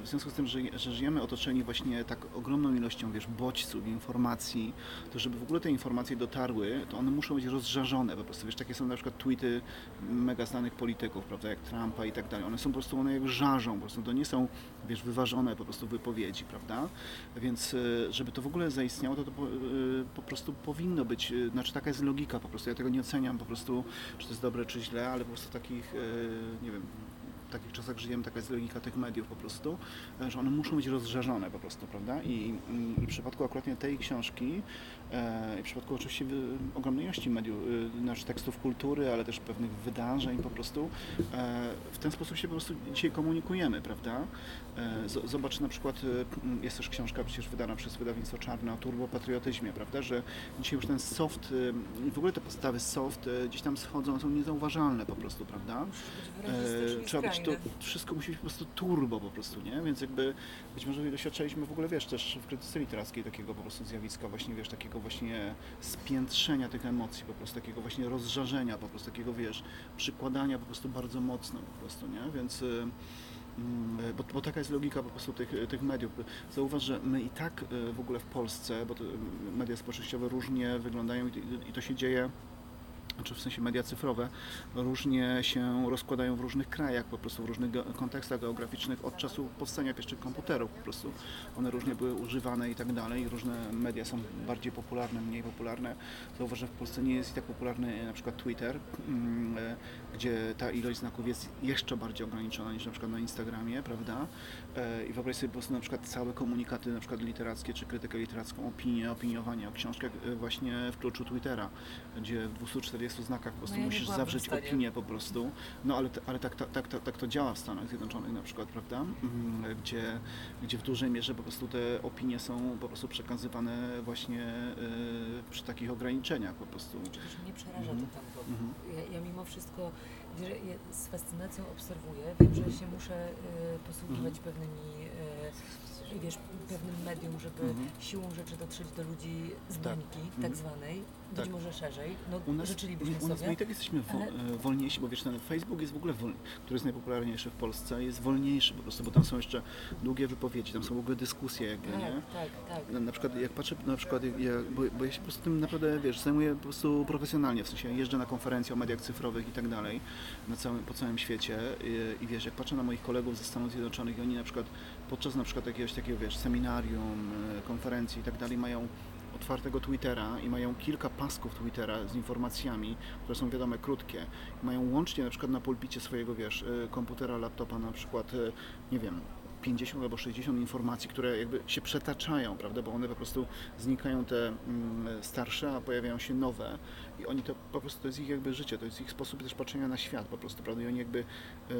w związku z tym, że, że żyjemy otoczeni właśnie tak ogromną ilością, wiesz, bodźców, informacji, to żeby w ogóle te informacje dotarły, to one muszą być rozżarzone po prostu, wiesz, takie są na przykład tweety mega znanych polityków, prawda, jak Trumpa i tak dalej, one są po prostu, one jak żarzą, po prostu to nie są, wiesz, wyważone po prostu wypowiedzi, prawda, więc e, żeby to w ogóle zaistniało, to, to po, e, po prostu powinno być, e, znaczy taka jest logika po prostu, ja tego nie oceniam po prostu, czy to jest dobre, czy źle, ale po prostu takich, nie wiem, w takich czasach żyjemy, taka jest logika tych mediów po prostu, że one muszą być rozżarzone po prostu, prawda? I, i, w przypadku akurat tej książki, i w przypadku oczywiście wy- ogromnej ilości mediów, e, znaczy tekstów kultury, ale też pewnych wydarzeń po prostu, e, w ten sposób się po prostu dzisiaj komunikujemy, prawda? E, Zobacz na przykład, e, jest też książka przecież wydana przez wydawnictwo Czarne o turbopatriotyzmie, prawda? Że dzisiaj już ten soft, e, w ogóle te postawy soft e, gdzieś tam schodzą, są niezauważalne po prostu, prawda? Być E, trzeba być to, wszystko musi być po prostu turbo po prostu, nie? Więc jakby być może doświadczaliśmy w ogóle, wiesz, też w krytyce literackiej takiego po prostu zjawiska właśnie, wiesz, takiego właśnie spiętrzenia tych emocji, po prostu takiego właśnie rozżarzenia, po prostu takiego, wiesz, przykładania po prostu bardzo mocno po prostu, nie? Więc y, mm, bo, bo taka jest logika po prostu tych, tych mediów. Zauważ, że my i tak y, w ogóle w Polsce, bo y, media społecznościowe różnie wyglądają i to się dzieje czy w sensie media cyfrowe, różnie się rozkładają w różnych krajach, po prostu w różnych kontekstach geograficznych od czasu powstania pierwszych komputerów po prostu. One różnie były używane i tak dalej. Różne media są bardziej popularne, mniej popularne. Zauważ, że w Polsce nie jest tak popularny na przykład Twitter, mm, e, gdzie ta ilość znaków jest jeszcze bardziej ograniczona niż na przykład na Instagramie, prawda? E, I wyobraź sobie po prostu na przykład całe komunikaty na przykład literackie, czy krytykę literacką, opinię, opiniowanie o książkach e, właśnie w kluczu Twittera, gdzie w 240 znakach po prostu No ja musisz zawrzeć opinię po prostu. No ale, ale tak, tak, tak, tak, to działa w Stanach Zjednoczonych na przykład, prawda? Mm, Gdzie, gdzie w dużej mierze po prostu te opinie są po prostu przekazywane właśnie e, przy takich ograniczeniach po prostu. Oczywiście mnie przeraża Mhm. to tempo. Mhm. Ja, ja mimo wszystko ja z fascynacją obserwuję. Wiem, że się muszę y, posługiwać Mhm. pewnymi, y, wiesz, pewnym medium, żeby Mhm. siłą rzeczy dotrzeć do ludzi z Tak. bańki, tak Mhm. zwanej, być Tak. może szerzej. No, U nas, życzylibyśmy u nas sobie. my i tak jesteśmy wo, ale- wolniejsi, bo wiesz, ten Facebook jest w ogóle, wol, który jest najpopularniejszy w Polsce, jest wolniejszy po prostu, bo tam są jeszcze długie wypowiedzi, tam są w ogóle dyskusje jakby, Tak, nie? tak, tak. Na, na przykład jak patrzę, na przykład, ja, bo, bo ja się po prostu tym naprawdę, wiesz, zajmuję po prostu profesjonalnie, w sensie jeżdżę na konferencje o mediach cyfrowych i tak dalej, na całym, po całym świecie i, i wiesz, jak patrzę na moich kolegów ze Stanów Zjednoczonych i oni na przykład podczas na przykład jakiegoś takiego, wiesz, seminarium, e, konferencji i tak dalej mają otwartego Twittera i mają kilka pasków Twittera z informacjami, które są wiadome krótkie, mają łącznie na przykład na pulpicie swojego, wiesz, y, komputera, laptopa na przykład, y, nie wiem, 50 albo 60 informacji, które jakby się przetaczają, prawda, bo one po prostu znikają te mm, starsze, a pojawiają się nowe i oni to po prostu, to jest ich jakby życie, to jest ich sposób też patrzenia na świat po prostu, prawda, i oni jakby e,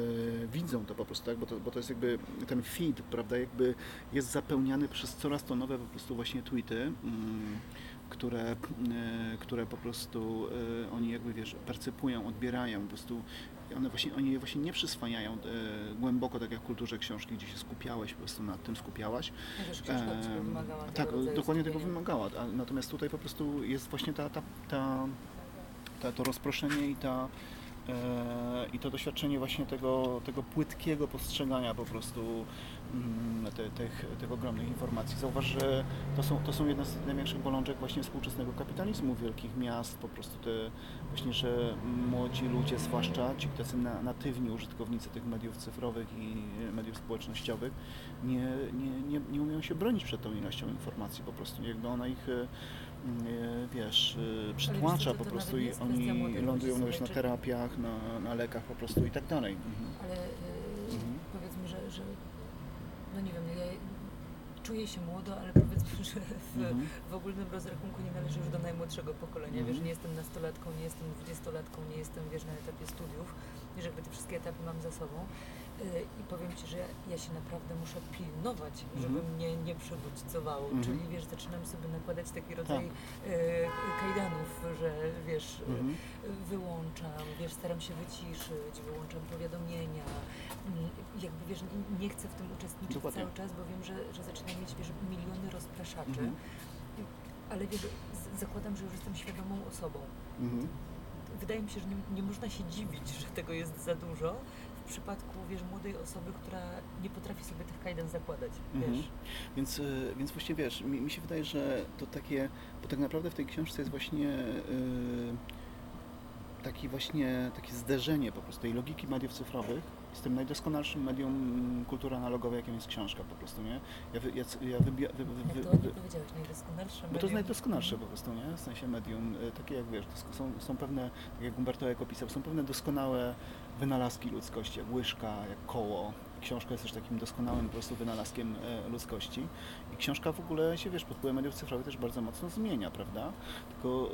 widzą to po prostu, tak, bo to, bo to jest jakby ten feed, prawda, jakby jest zapełniany przez coraz to nowe po prostu właśnie tweety, mm, które, e, które po prostu e, oni jakby, wiesz, percypują, odbierają, po prostu i one właśnie, oni je właśnie nie przyswajają e, głęboko, tak jak w kulturze książki, gdzie się skupiałeś, po prostu nad tym skupiałaś. Tego Tak, dokładnie tego wymagała. A, natomiast tutaj po prostu jest właśnie ta, ta, ta, ta, to rozproszenie i, ta, e, i to doświadczenie właśnie tego, tego płytkiego postrzegania po prostu te, tych, tych ogromnych informacji. Zauważ, że to są, to są jedne z największych bolączek właśnie współczesnego kapitalizmu wielkich miast, po prostu te właśnie, że młodzi ludzie, zwłaszcza ci tacy na, natywni użytkownicy tych mediów cyfrowych i mediów społecznościowych, nie, nie, nie, nie umieją się bronić przed tą ilością informacji po prostu. Jakby ona ich, e, e, wiesz, e, przytłacza po prostu i oni lądują na terapiach, na, na lekach po prostu i tak dalej. Mhm. Ale Mhm. powiedzmy, że, że no nie wiem, ja czuję się młodo, ale powiedzmy, że w, Mhm. w ogólnym rozrachunku nie należę już do najmłodszego pokolenia. Mhm. Wiesz, nie jestem nastolatką, nie jestem dwudziestolatką, nie jestem wiesz, na etapie studiów, wiesz, jakby te wszystkie etapy mam za sobą. Y, I powiem Ci, że ja, ja się naprawdę muszę pilnować, żeby Mhm. mnie nie przebodźcowało. Mhm. Czyli wiesz, zaczynam sobie nakładać taki rodzaj y, kajdanów, że wiesz, Mhm. wyłączam, wiesz, staram się wyciszyć, wyłączam powiadomienia, mm, jakby wiesz, n- nie chcę w tym uczestniczyć Dokładnie. cały czas, bo wiem, że, że zaczynam mieć, wiesz, miliony rozpraszaczy, Mhm. ale wiesz, zakładam, że już jestem świadomą osobą. Mhm. Wydaje mi się, że nie, nie można się dziwić, że tego jest za dużo przypadku, wiesz, młodej osoby, która nie potrafi sobie tych kajdan zakładać, Mhm. wiesz. Więc, y, więc właśnie wiesz, mi, mi się wydaje, że to takie, bo tak naprawdę w tej książce jest właśnie y, taki właśnie takie zderzenie po prostu tej logiki mediów cyfrowych z tym najdoskonalszym medium kultury analogowej, jakim jest książka po prostu, nie? Ja, wy, ja, ja wybia, wy, wy, to wy, powiedziałeś, najdoskonalsze bo to jest najdoskonalsze po prostu, nie? W sensie medium, y, takie jak wiesz, są, są pewne, tak jak Umberto Eco pisał, są pewne doskonałe wynalazki ludzkości, jak łyżka, jak koło. Książka jest też takim doskonałym po prostu wynalazkiem e, ludzkości. I książka w ogóle się, wiesz, pod wpływem mediów cyfrowych też bardzo mocno zmienia, prawda? Tylko,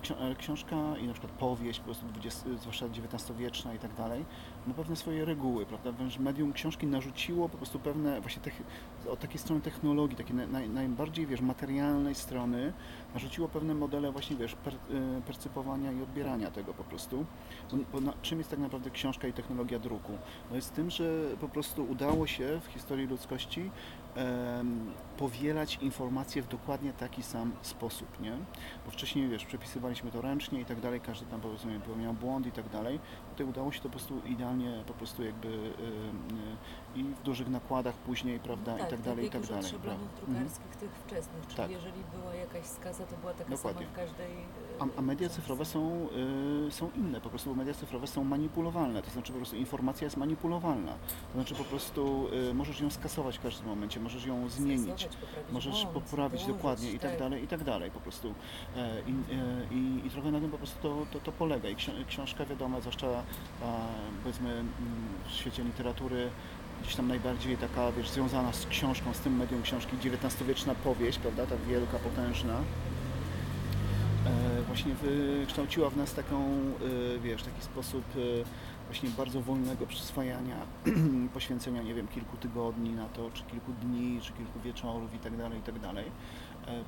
ksi- ale książka i na przykład powieść, po prostu 20, zwłaszcza XIX-wieczna i tak dalej, ma pewne swoje reguły, prawda? Wręcz medium książki narzuciło po prostu pewne, właśnie tech, od takiej strony technologii, takiej naj, naj, najbardziej, wiesz, materialnej strony, narzuciło pewne modele właśnie, wiesz, per, y, percypowania i odbierania tego po prostu. Bo, bo na, czym jest tak naprawdę książka i technologia druku? No jest tym, że po prostu udało się w historii ludzkości em, powielać informacje w dokładnie taki sam sposób, nie? Bo wcześniej, wiesz, przepisywaliśmy to ręcznie i tak dalej, każdy tam powiedzmy popełniał błąd i tak dalej. Tutaj udało się to po prostu idealnie, po prostu jakby y, i w dużych nakładach później, prawda, i tak dalej, i tak dalej. szablonów prawda. Mhm. drukarskich tych wczesnych, czyli Tak. jeżeli była jakaś skaza, to była taka Dokładnie. sama w każdej... e, A, a media cyfrowe są, y, są inne, po prostu media cyfrowe są manipulowalne, to znaczy po prostu informacja jest manipulowalna, to znaczy po prostu y, możesz ją skasować w każdym momencie, możesz ją zmienić, Skasować, poprawić możesz błąd, poprawić dołożyć, dokładnie i tak dalej, i tak dalej po prostu. I, i, i trochę na tym po prostu to, to, to polega. I ksi- książka wiadomo, zwłaszcza e, powiedzmy mm, w świecie literatury, gdzieś tam najbardziej taka, wiesz, związana z książką, z tym medium książki, XIX-wieczna powieść, prawda, ta wielka, potężna, e, właśnie wykształciła w nas taką, e, wiesz, taki sposób e, właśnie bardzo wolnego przyswajania, poświęcenia, nie wiem, kilku tygodni na to, czy kilku dni, czy kilku wieczorów i tak dalej, i tak dalej.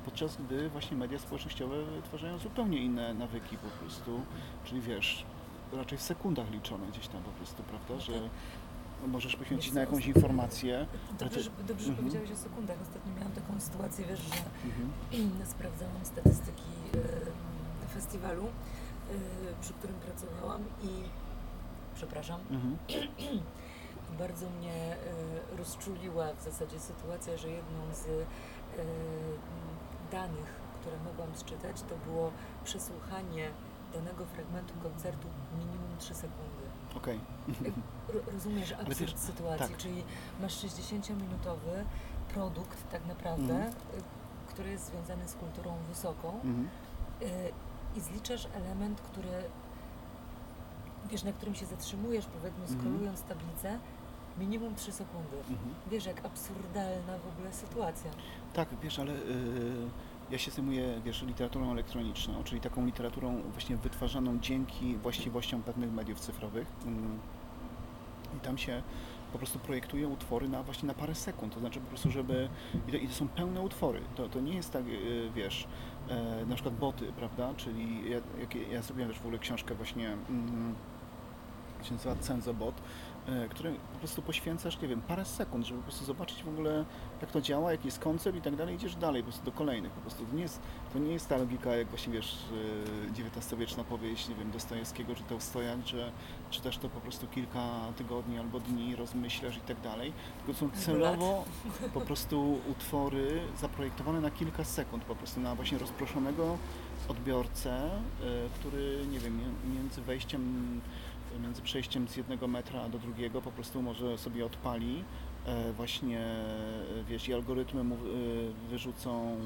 Podczas gdy właśnie media społecznościowe wytwarzają zupełnie inne nawyki po prostu, czyli wiesz, raczej w sekundach liczone gdzieś tam po prostu, prawda, że możesz poświęcić na jakąś informację. Dobrze, że, dobrze że Mhm. powiedziałeś o sekundach. Ostatnio miałam taką sytuację, wiesz, że Mhm. sprawdzałam statystyki e, festiwalu, e, przy którym pracowałam i przepraszam, Mhm. bardzo mnie e, rozczuliła w zasadzie sytuacja, że jedną z e, danych, które mogłam sczytać, to było przesłuchanie danego fragmentu koncertu minimum 3 sekundy. Okej. Ro- Rozumiesz absurd wiesz, sytuacji, tak. czyli masz 60-minutowy produkt tak naprawdę, Mhm. y, który jest związany z kulturą wysoką Mhm. y, i zliczasz element, który wiesz, na którym się zatrzymujesz, powiedzmy, Mhm. scrollując tablicę, minimum 3 sekundy. Wiesz, jak absurdalna w ogóle sytuacja. Tak, wiesz, ale y, ja się zajmuję, wiesz, literaturą elektroniczną, czyli taką literaturą właśnie wytwarzaną dzięki właściwościom pewnych mediów cyfrowych. Mm. I tam się po prostu projektuje utwory na właśnie na parę sekund, to znaczy po prostu, żeby... I to, i to są pełne utwory, to, to nie jest tak, y, wiesz, e, na przykład boty, prawda, czyli ja, ja zrobiłem też w ogóle książkę właśnie, mm, się nazywa Cenzobot, które po prostu poświęcasz, nie wiem, parę sekund, żeby po prostu zobaczyć w ogóle jak to działa, jaki jest koncept i tak dalej, idziesz dalej po prostu do kolejnych. Po prostu to nie jest, to nie jest ta logika, jak właśnie wiesz, e, XIX-wieczna powieść, nie wiem, Dostojewskiego czy Tolstoja, czy, czy też to po prostu kilka tygodni albo dni rozmyślasz i tak dalej. Tylko są celowo po prostu utwory zaprojektowane na kilka sekund, po prostu na właśnie rozproszonego odbiorcę, e, który, nie wiem, między wejściem między przejściem z jednego metra do drugiego po prostu może sobie odpali e, właśnie, e, wiesz, i algorytmy mu e, wyrzucą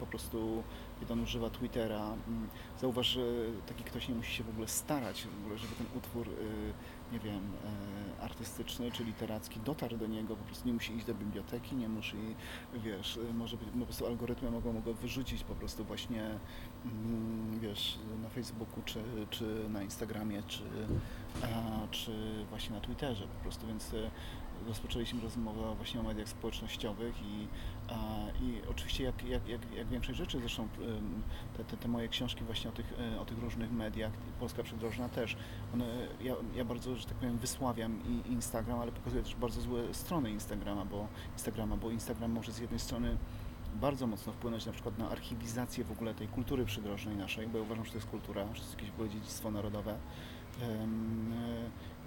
po prostu, kiedy on używa Twittera. Mm, Zauważ, że taki ktoś nie musi się w ogóle starać w ogóle, żeby ten utwór, nie wiem, e, artystyczny czy literacki dotarł do niego, po prostu nie musi iść do biblioteki, nie musi, wiesz, e, może być, po prostu algorytmy mogą go wyrzucić po prostu właśnie, mm, wiesz, na Facebooku czy, czy na Instagramie, czy, a, czy właśnie na Twitterze po prostu, więc e, rozpoczęliśmy rozmowę właśnie o mediach społecznościowych i, i oczywiście jak, jak, jak, jak większość rzeczy, zresztą te, te, te moje książki właśnie o tych, e, o tych różnych mediach, Polska Przydrożna też, one, ja, ja bardzo, że tak powiem, wysławiam i Instagram, ale pokazuję też bardzo złe strony Instagrama, bo Instagrama, bo Instagram może z jednej strony bardzo mocno wpłynąć na przykład na archiwizację w ogóle tej kultury przydrożnej naszej, bo ja uważam, że to jest kultura, że to jest jakieś w ogóle dziedzictwo narodowe.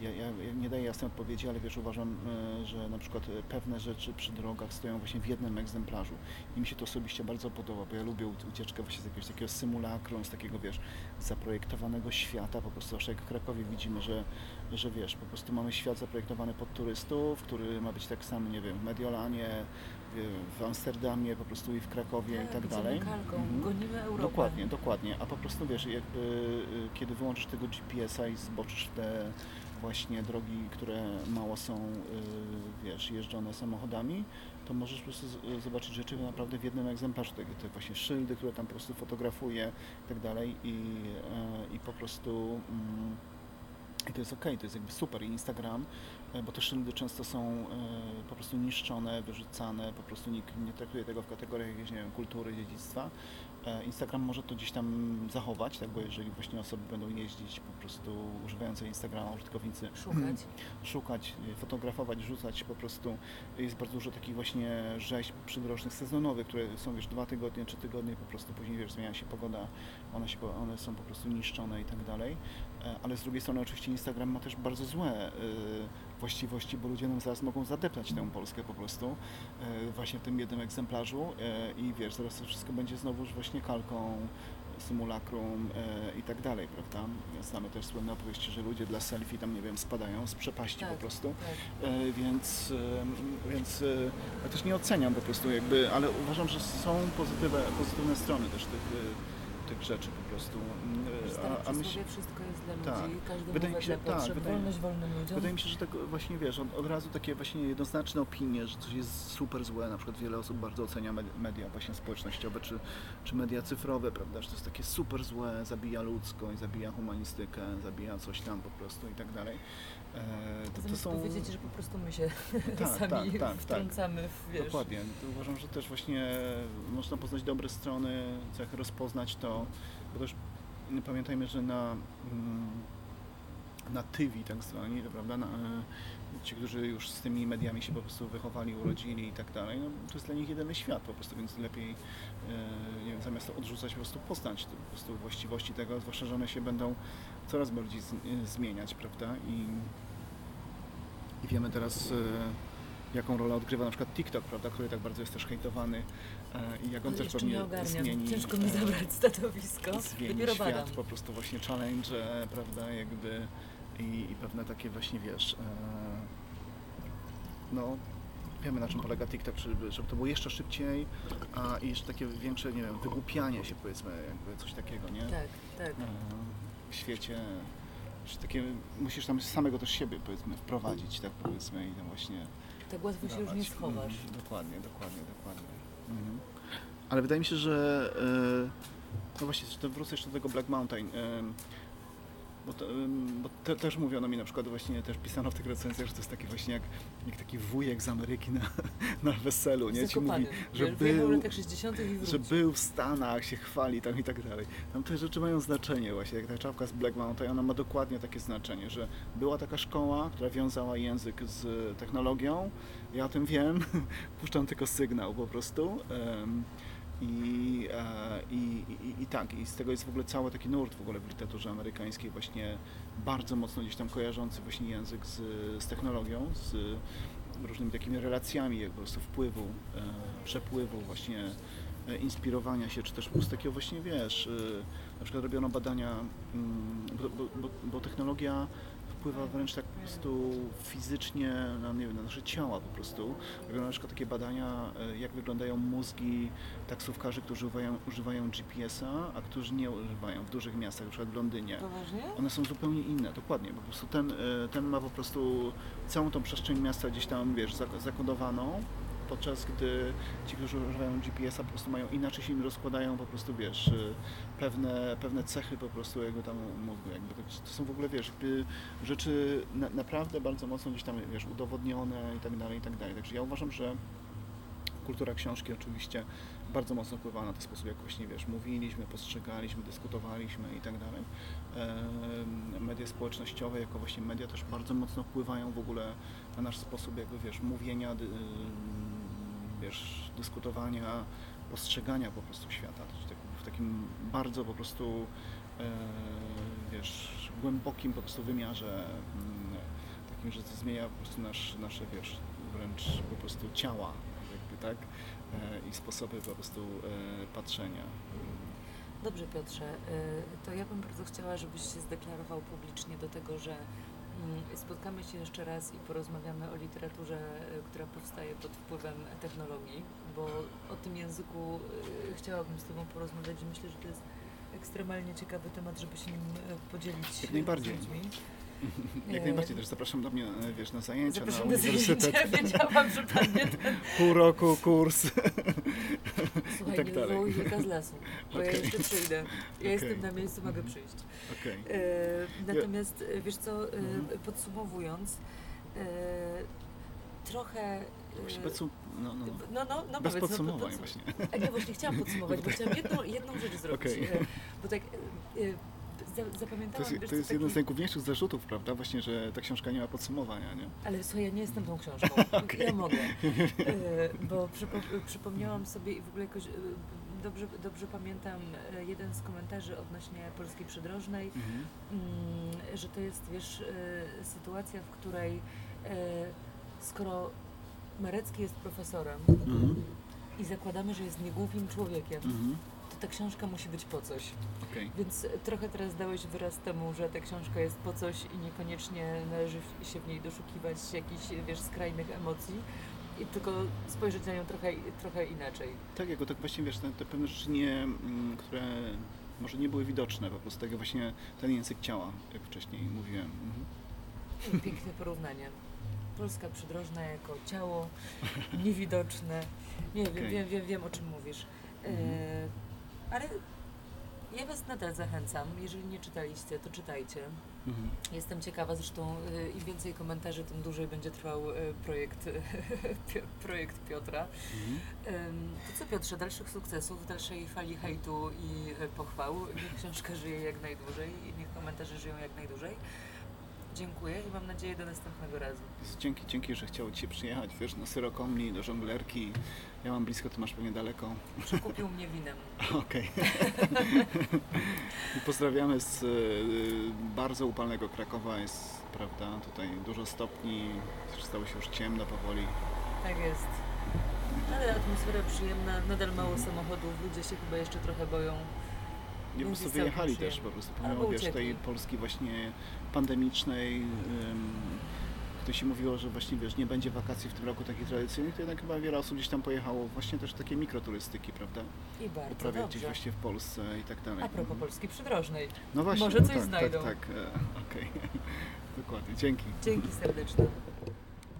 E, Ja, ja, nie daję jasnej odpowiedzi, ale wiesz, uważam, e, że na przykład e, pewne rzeczy przy drogach stoją właśnie w jednym egzemplarzu i mi się to osobiście bardzo podoba, bo ja lubię ucieczkę właśnie z jakiegoś takiego symulakrum, z takiego, wiesz, zaprojektowanego świata, po prostu, zwłaszcza jak w Krakowie widzimy, że, że wiesz, po prostu mamy świat zaprojektowany pod turystów, który ma być tak samo, nie wiem, w Mediolanie, w- Amsterdamie po prostu i w Krakowie i tak idziemy dalej. kalką, Mhm. gonimy Europę. Dokładnie, dokładnie. A po prostu wiesz, jakby y, kiedy wyłączysz tego GPS-a i zboczysz te właśnie drogi, które mało są, y, wiesz, jeżdżone samochodami, to możesz po prostu z- zobaczyć rzeczy naprawdę w jednym egzemplarzu. Te, te właśnie szyldy, które tam po prostu fotografuje i tak dalej i, e, i po prostu mm, i to jest okej, to jest jakby super. I Instagram, bo te szyldy często są po prostu niszczone, wyrzucane, po prostu nikt nie traktuje tego w kategoriach jakiejś, nie wiem, kultury, dziedzictwa. E, Instagram może to gdzieś tam zachować, tak, bo jeżeli właśnie osoby będą jeździć po prostu używające Instagrama, użytkownicy Szukać. szukać, y, fotografować, rzucać po prostu. Jest bardzo dużo takich właśnie rzeźb przydrożnych, sezonowych, które są wiesz dwa tygodnie, trzy tygodnie, po prostu później wiesz, zmienia się pogoda, one, się, one są po prostu niszczone i tak dalej. E, Ale z drugiej strony oczywiście Instagram ma też bardzo złe y, właściwości, bo ludzie nam zaraz mogą zadeptać tę Polskę po prostu e, właśnie w tym jednym egzemplarzu e, i wiesz, zaraz to wszystko będzie znowuż właśnie kalką symulakrum e, i tak dalej, prawda? Znamy też słynne opowieści, że ludzie dla selfie tam, nie wiem, spadają z przepaści Tak, po prostu. Tak. Więc więc ja też nie oceniam po prostu jakby, ale uważam, że są pozytywne, pozytywne strony też tych, tych rzeczy po prostu. Mm, A, a myśl, wszystko jest dla ludzi, Tak. każdy Wydaje mi się- tak, potrzeb, wydaje- wolność wolnym ludziom. wydaje mi się, że tak właśnie wiesz, od, od razu takie właśnie jednoznaczne opinie, że coś jest super złe, na przykład wiele osób bardzo ocenia med- media właśnie społecznościowe, czy, czy media cyfrowe, prawda, że to jest takie super złe, zabija ludzkość, zabija humanistykę, zabija coś tam po prostu i tak dalej. E, to, to są... powiedzieć, że po prostu my się Tak, sami tak, tak, tak. wtrącamy w, wiesz, Dokładnie. To uważam, że też właśnie można poznać dobre strony, cechy, rozpoznać to, bo też pamiętajmy, że na, mm, na tywi tak zwani, prawda, na, e, ci, którzy już z tymi mediami się po prostu wychowali, urodzili i tak dalej, no, to jest dla nich jedyny świat po prostu, więc lepiej e, nie wiem, zamiast odrzucać, po prostu poznać po prostu właściwości tego, zwłaszcza, że one się będą coraz bardziej zmieniać, prawda, i, i wiemy teraz e, jaką rolę odgrywa na przykład TikTok, prawda, który tak bardzo jest też hejtowany e, i jak on też pewnie zmieni, Ciężko mi e, zabrać stanowisko. zmieni Dopiero świat, badam. po prostu właśnie challenge, prawda, jakby i, i pewne takie właśnie, wiesz, e, no wiemy na czym polega TikTok, żeby, żeby to było jeszcze szybciej, a i jeszcze takie większe, nie wiem, wygłupianie się powiedzmy, jakby coś takiego, nie? Tak, tak. E, W świecie, takie, musisz tam samego też siebie powiedzmy wprowadzić, tak powiedzmy i tam właśnie Tak łatwo się już nie schowasz. Mhm, dokładnie, dokładnie, dokładnie. Mhm. Ale wydaje mi się, że e, no właśnie, to wrócę jeszcze do tego Black Mountain. e, Bo, to, bo te, też mówiono mi na przykład właśnie, też pisano w tych recenzjach, że to jest taki właśnie jak, jak taki wujek z Ameryki na, na weselu, nie? Ci mówi, że był, latach 60. i wrócił. że był w Stanach, się chwali tam i tak dalej. Tam te rzeczy mają znaczenie właśnie, jak ta czapka z Black Mountain, ona ma dokładnie takie znaczenie, że była taka szkoła, która wiązała język z technologią, ja o tym wiem, puszczam tylko sygnał po prostu. em, i, e, i, i, I tak, i z tego jest w ogóle cały taki nurt w ogóle w literaturze amerykańskiej właśnie bardzo mocno gdzieś tam kojarzący właśnie język z, z technologią, z różnymi takimi relacjami jak po prostu wpływu, e, przepływu właśnie e, inspirowania się, czy też prostu takiego właśnie, wiesz, na przykład robiono badania, mm, bo, bo, bo technologia wpływa wręcz tak po prostu fizycznie na, nie wiem, na nasze ciała po prostu. Robiono na przykład takie badania, e, jak wyglądają mózgi taksówkarzy, którzy używają, używają GPS-a, a którzy nie używają w dużych miastach, na przykład w Londynie. Poważnie? One są zupełnie inne, dokładnie. Po prostu ten, e, ten ma po prostu całą tą przestrzeń miasta gdzieś tam, wiesz, zak- zakodowaną, podczas gdy ci, którzy używają GPS-a po prostu mają inaczej się im rozkładają po prostu, wiesz, e, pewne, pewne cechy po prostu jakby tam mózgu, jakby to, to są w ogóle, wiesz, jakby rzeczy na, naprawdę bardzo mocno gdzieś tam, wiesz, udowodnione i tak dalej, i tak dalej. Także ja uważam, że kultura książki oczywiście bardzo mocno wpływa na ten sposób, jak właśnie, wiesz, mówiliśmy, postrzegaliśmy, dyskutowaliśmy i tak dalej. Media społecznościowe jako właśnie media też bardzo mocno wpływają w ogóle na nasz sposób jakby, wiesz, mówienia, wiesz, dyskutowania, postrzegania po prostu świata. Tak, w takim bardzo po prostu, e, wiesz, głębokim po prostu wymiarze, mm, takim, że to zmienia po prostu nasz, nasze, wiesz, wręcz po prostu ciała, jakby, tak? E, I sposoby po prostu e, patrzenia. Dobrze Piotrze, to ja bym bardzo chciała, żebyś się zdeklarował publicznie do tego, że spotkamy się jeszcze raz i porozmawiamy o literaturze, y, która powstaje pod wpływem technologii, bo o tym języku y, chciałabym z Tobą porozmawiać i myślę, że to jest ekstremalnie ciekawy temat, żeby się nim y, podzielić Jak najbardziej. z ludźmi. Jak najbardziej też zapraszam do mnie, e, wiesz, na zajęcia, Zapraszam na na uniwersytet. zajęcia, wiedziałam, że padnie ten Pół roku, kurs. Słuchaj, tak nie dalej. z lasu, bo ja Okej. jeszcze przyjdę. Ja Okej. jestem na miejscu, mogę przyjść. Okej. E, natomiast e, wiesz co, Mhm. podsumowując, e, trochę... Właśnie sum- no, no, no, no, no, bez powiedz, podsumowań no, właśnie. A nie, właśnie chciałam podsumować, bo chciałam jedną, jedną rzecz zrobić. E, bo tak e, e, za, To zapamiętałam, jest, to jest co, jeden z taki- najgłówniejszych zarzutów, prawda? Właśnie, że ta książka nie ma podsumowania, nie? Ale słuchaj, ja nie jestem tą książką. Okej. Ja mogę. E, bo przypo- przypomniałam sobie i w ogóle jakoś e, dobrze, dobrze pamiętam e, jeden z komentarzy odnośnie polskiej przydrożnej, Mhm. mm, że to jest, wiesz, sytuacja, w której skoro Marecki jest profesorem Mhm. i zakładamy, że jest niegłupim człowiekiem, Mhm. To ta książka musi być po coś. Okej. Więc trochę teraz dałeś wyraz temu, że ta książka jest po coś i niekoniecznie należy się w niej doszukiwać jakichś, wiesz, skrajnych emocji, i tylko spojrzeć na nią trochę, trochę inaczej. Tak, jako tak właśnie, wiesz, te, te pewne rzeczy, nie, mm, które może nie były widoczne, po prostu tego właśnie ten język ciała, jak wcześniej mówiłem. Mhm. Piękne porównanie. Polska przydrożna jako ciało niewidoczne. Nie wiem, Okej. wiem, wiem, wiem o czym mówisz. E, Mhm. Ale ja Was nadal zachęcam. Jeżeli nie czytaliście, to czytajcie. Mhm. Jestem ciekawa, zresztą y, im więcej komentarzy, tym dłużej będzie trwał y, projekt, projekt Piotra. Mhm. To co Piotrze, dalszych sukcesów, dalszej fali hejtu i y, pochwał. Niech książka żyje jak najdłużej i niech komentarze żyją jak najdłużej. Dziękuję i mam nadzieję do następnego razu. Dzięki, dzięki, że chciał Cię przyjechać, wiesz, na syrokomni, do żonglerki. Ja mam blisko, Ty masz pewnie daleko. Przekupił mnie winem. Okej. Pozdrawiamy z y, bardzo upalnego Krakowa. Jest, prawda, tutaj dużo stopni, stało się już ciemno powoli. Tak jest. Ale atmosfera przyjemna, nadal mało samochodów, ludzie się chyba jeszcze trochę boją. Nie, po prostu wyjechali też po prostu, pomimo wiesz, tej. Polski właśnie pandemicznej, ktoś się mówiło, że właśnie wiesz, nie będzie wakacji w tym roku takich tradycyjnych, to jednak chyba wiele osób gdzieś tam pojechało właśnie też takie mikroturystyki, prawda? I bardzo Uprawiać gdzieś właśnie w Polsce i tak dalej. A propos Polski Przydrożnej. No właśnie, może no coś tak, znajdą. Tak, tak, okej. Dokładnie, dzięki. Dzięki serdeczne.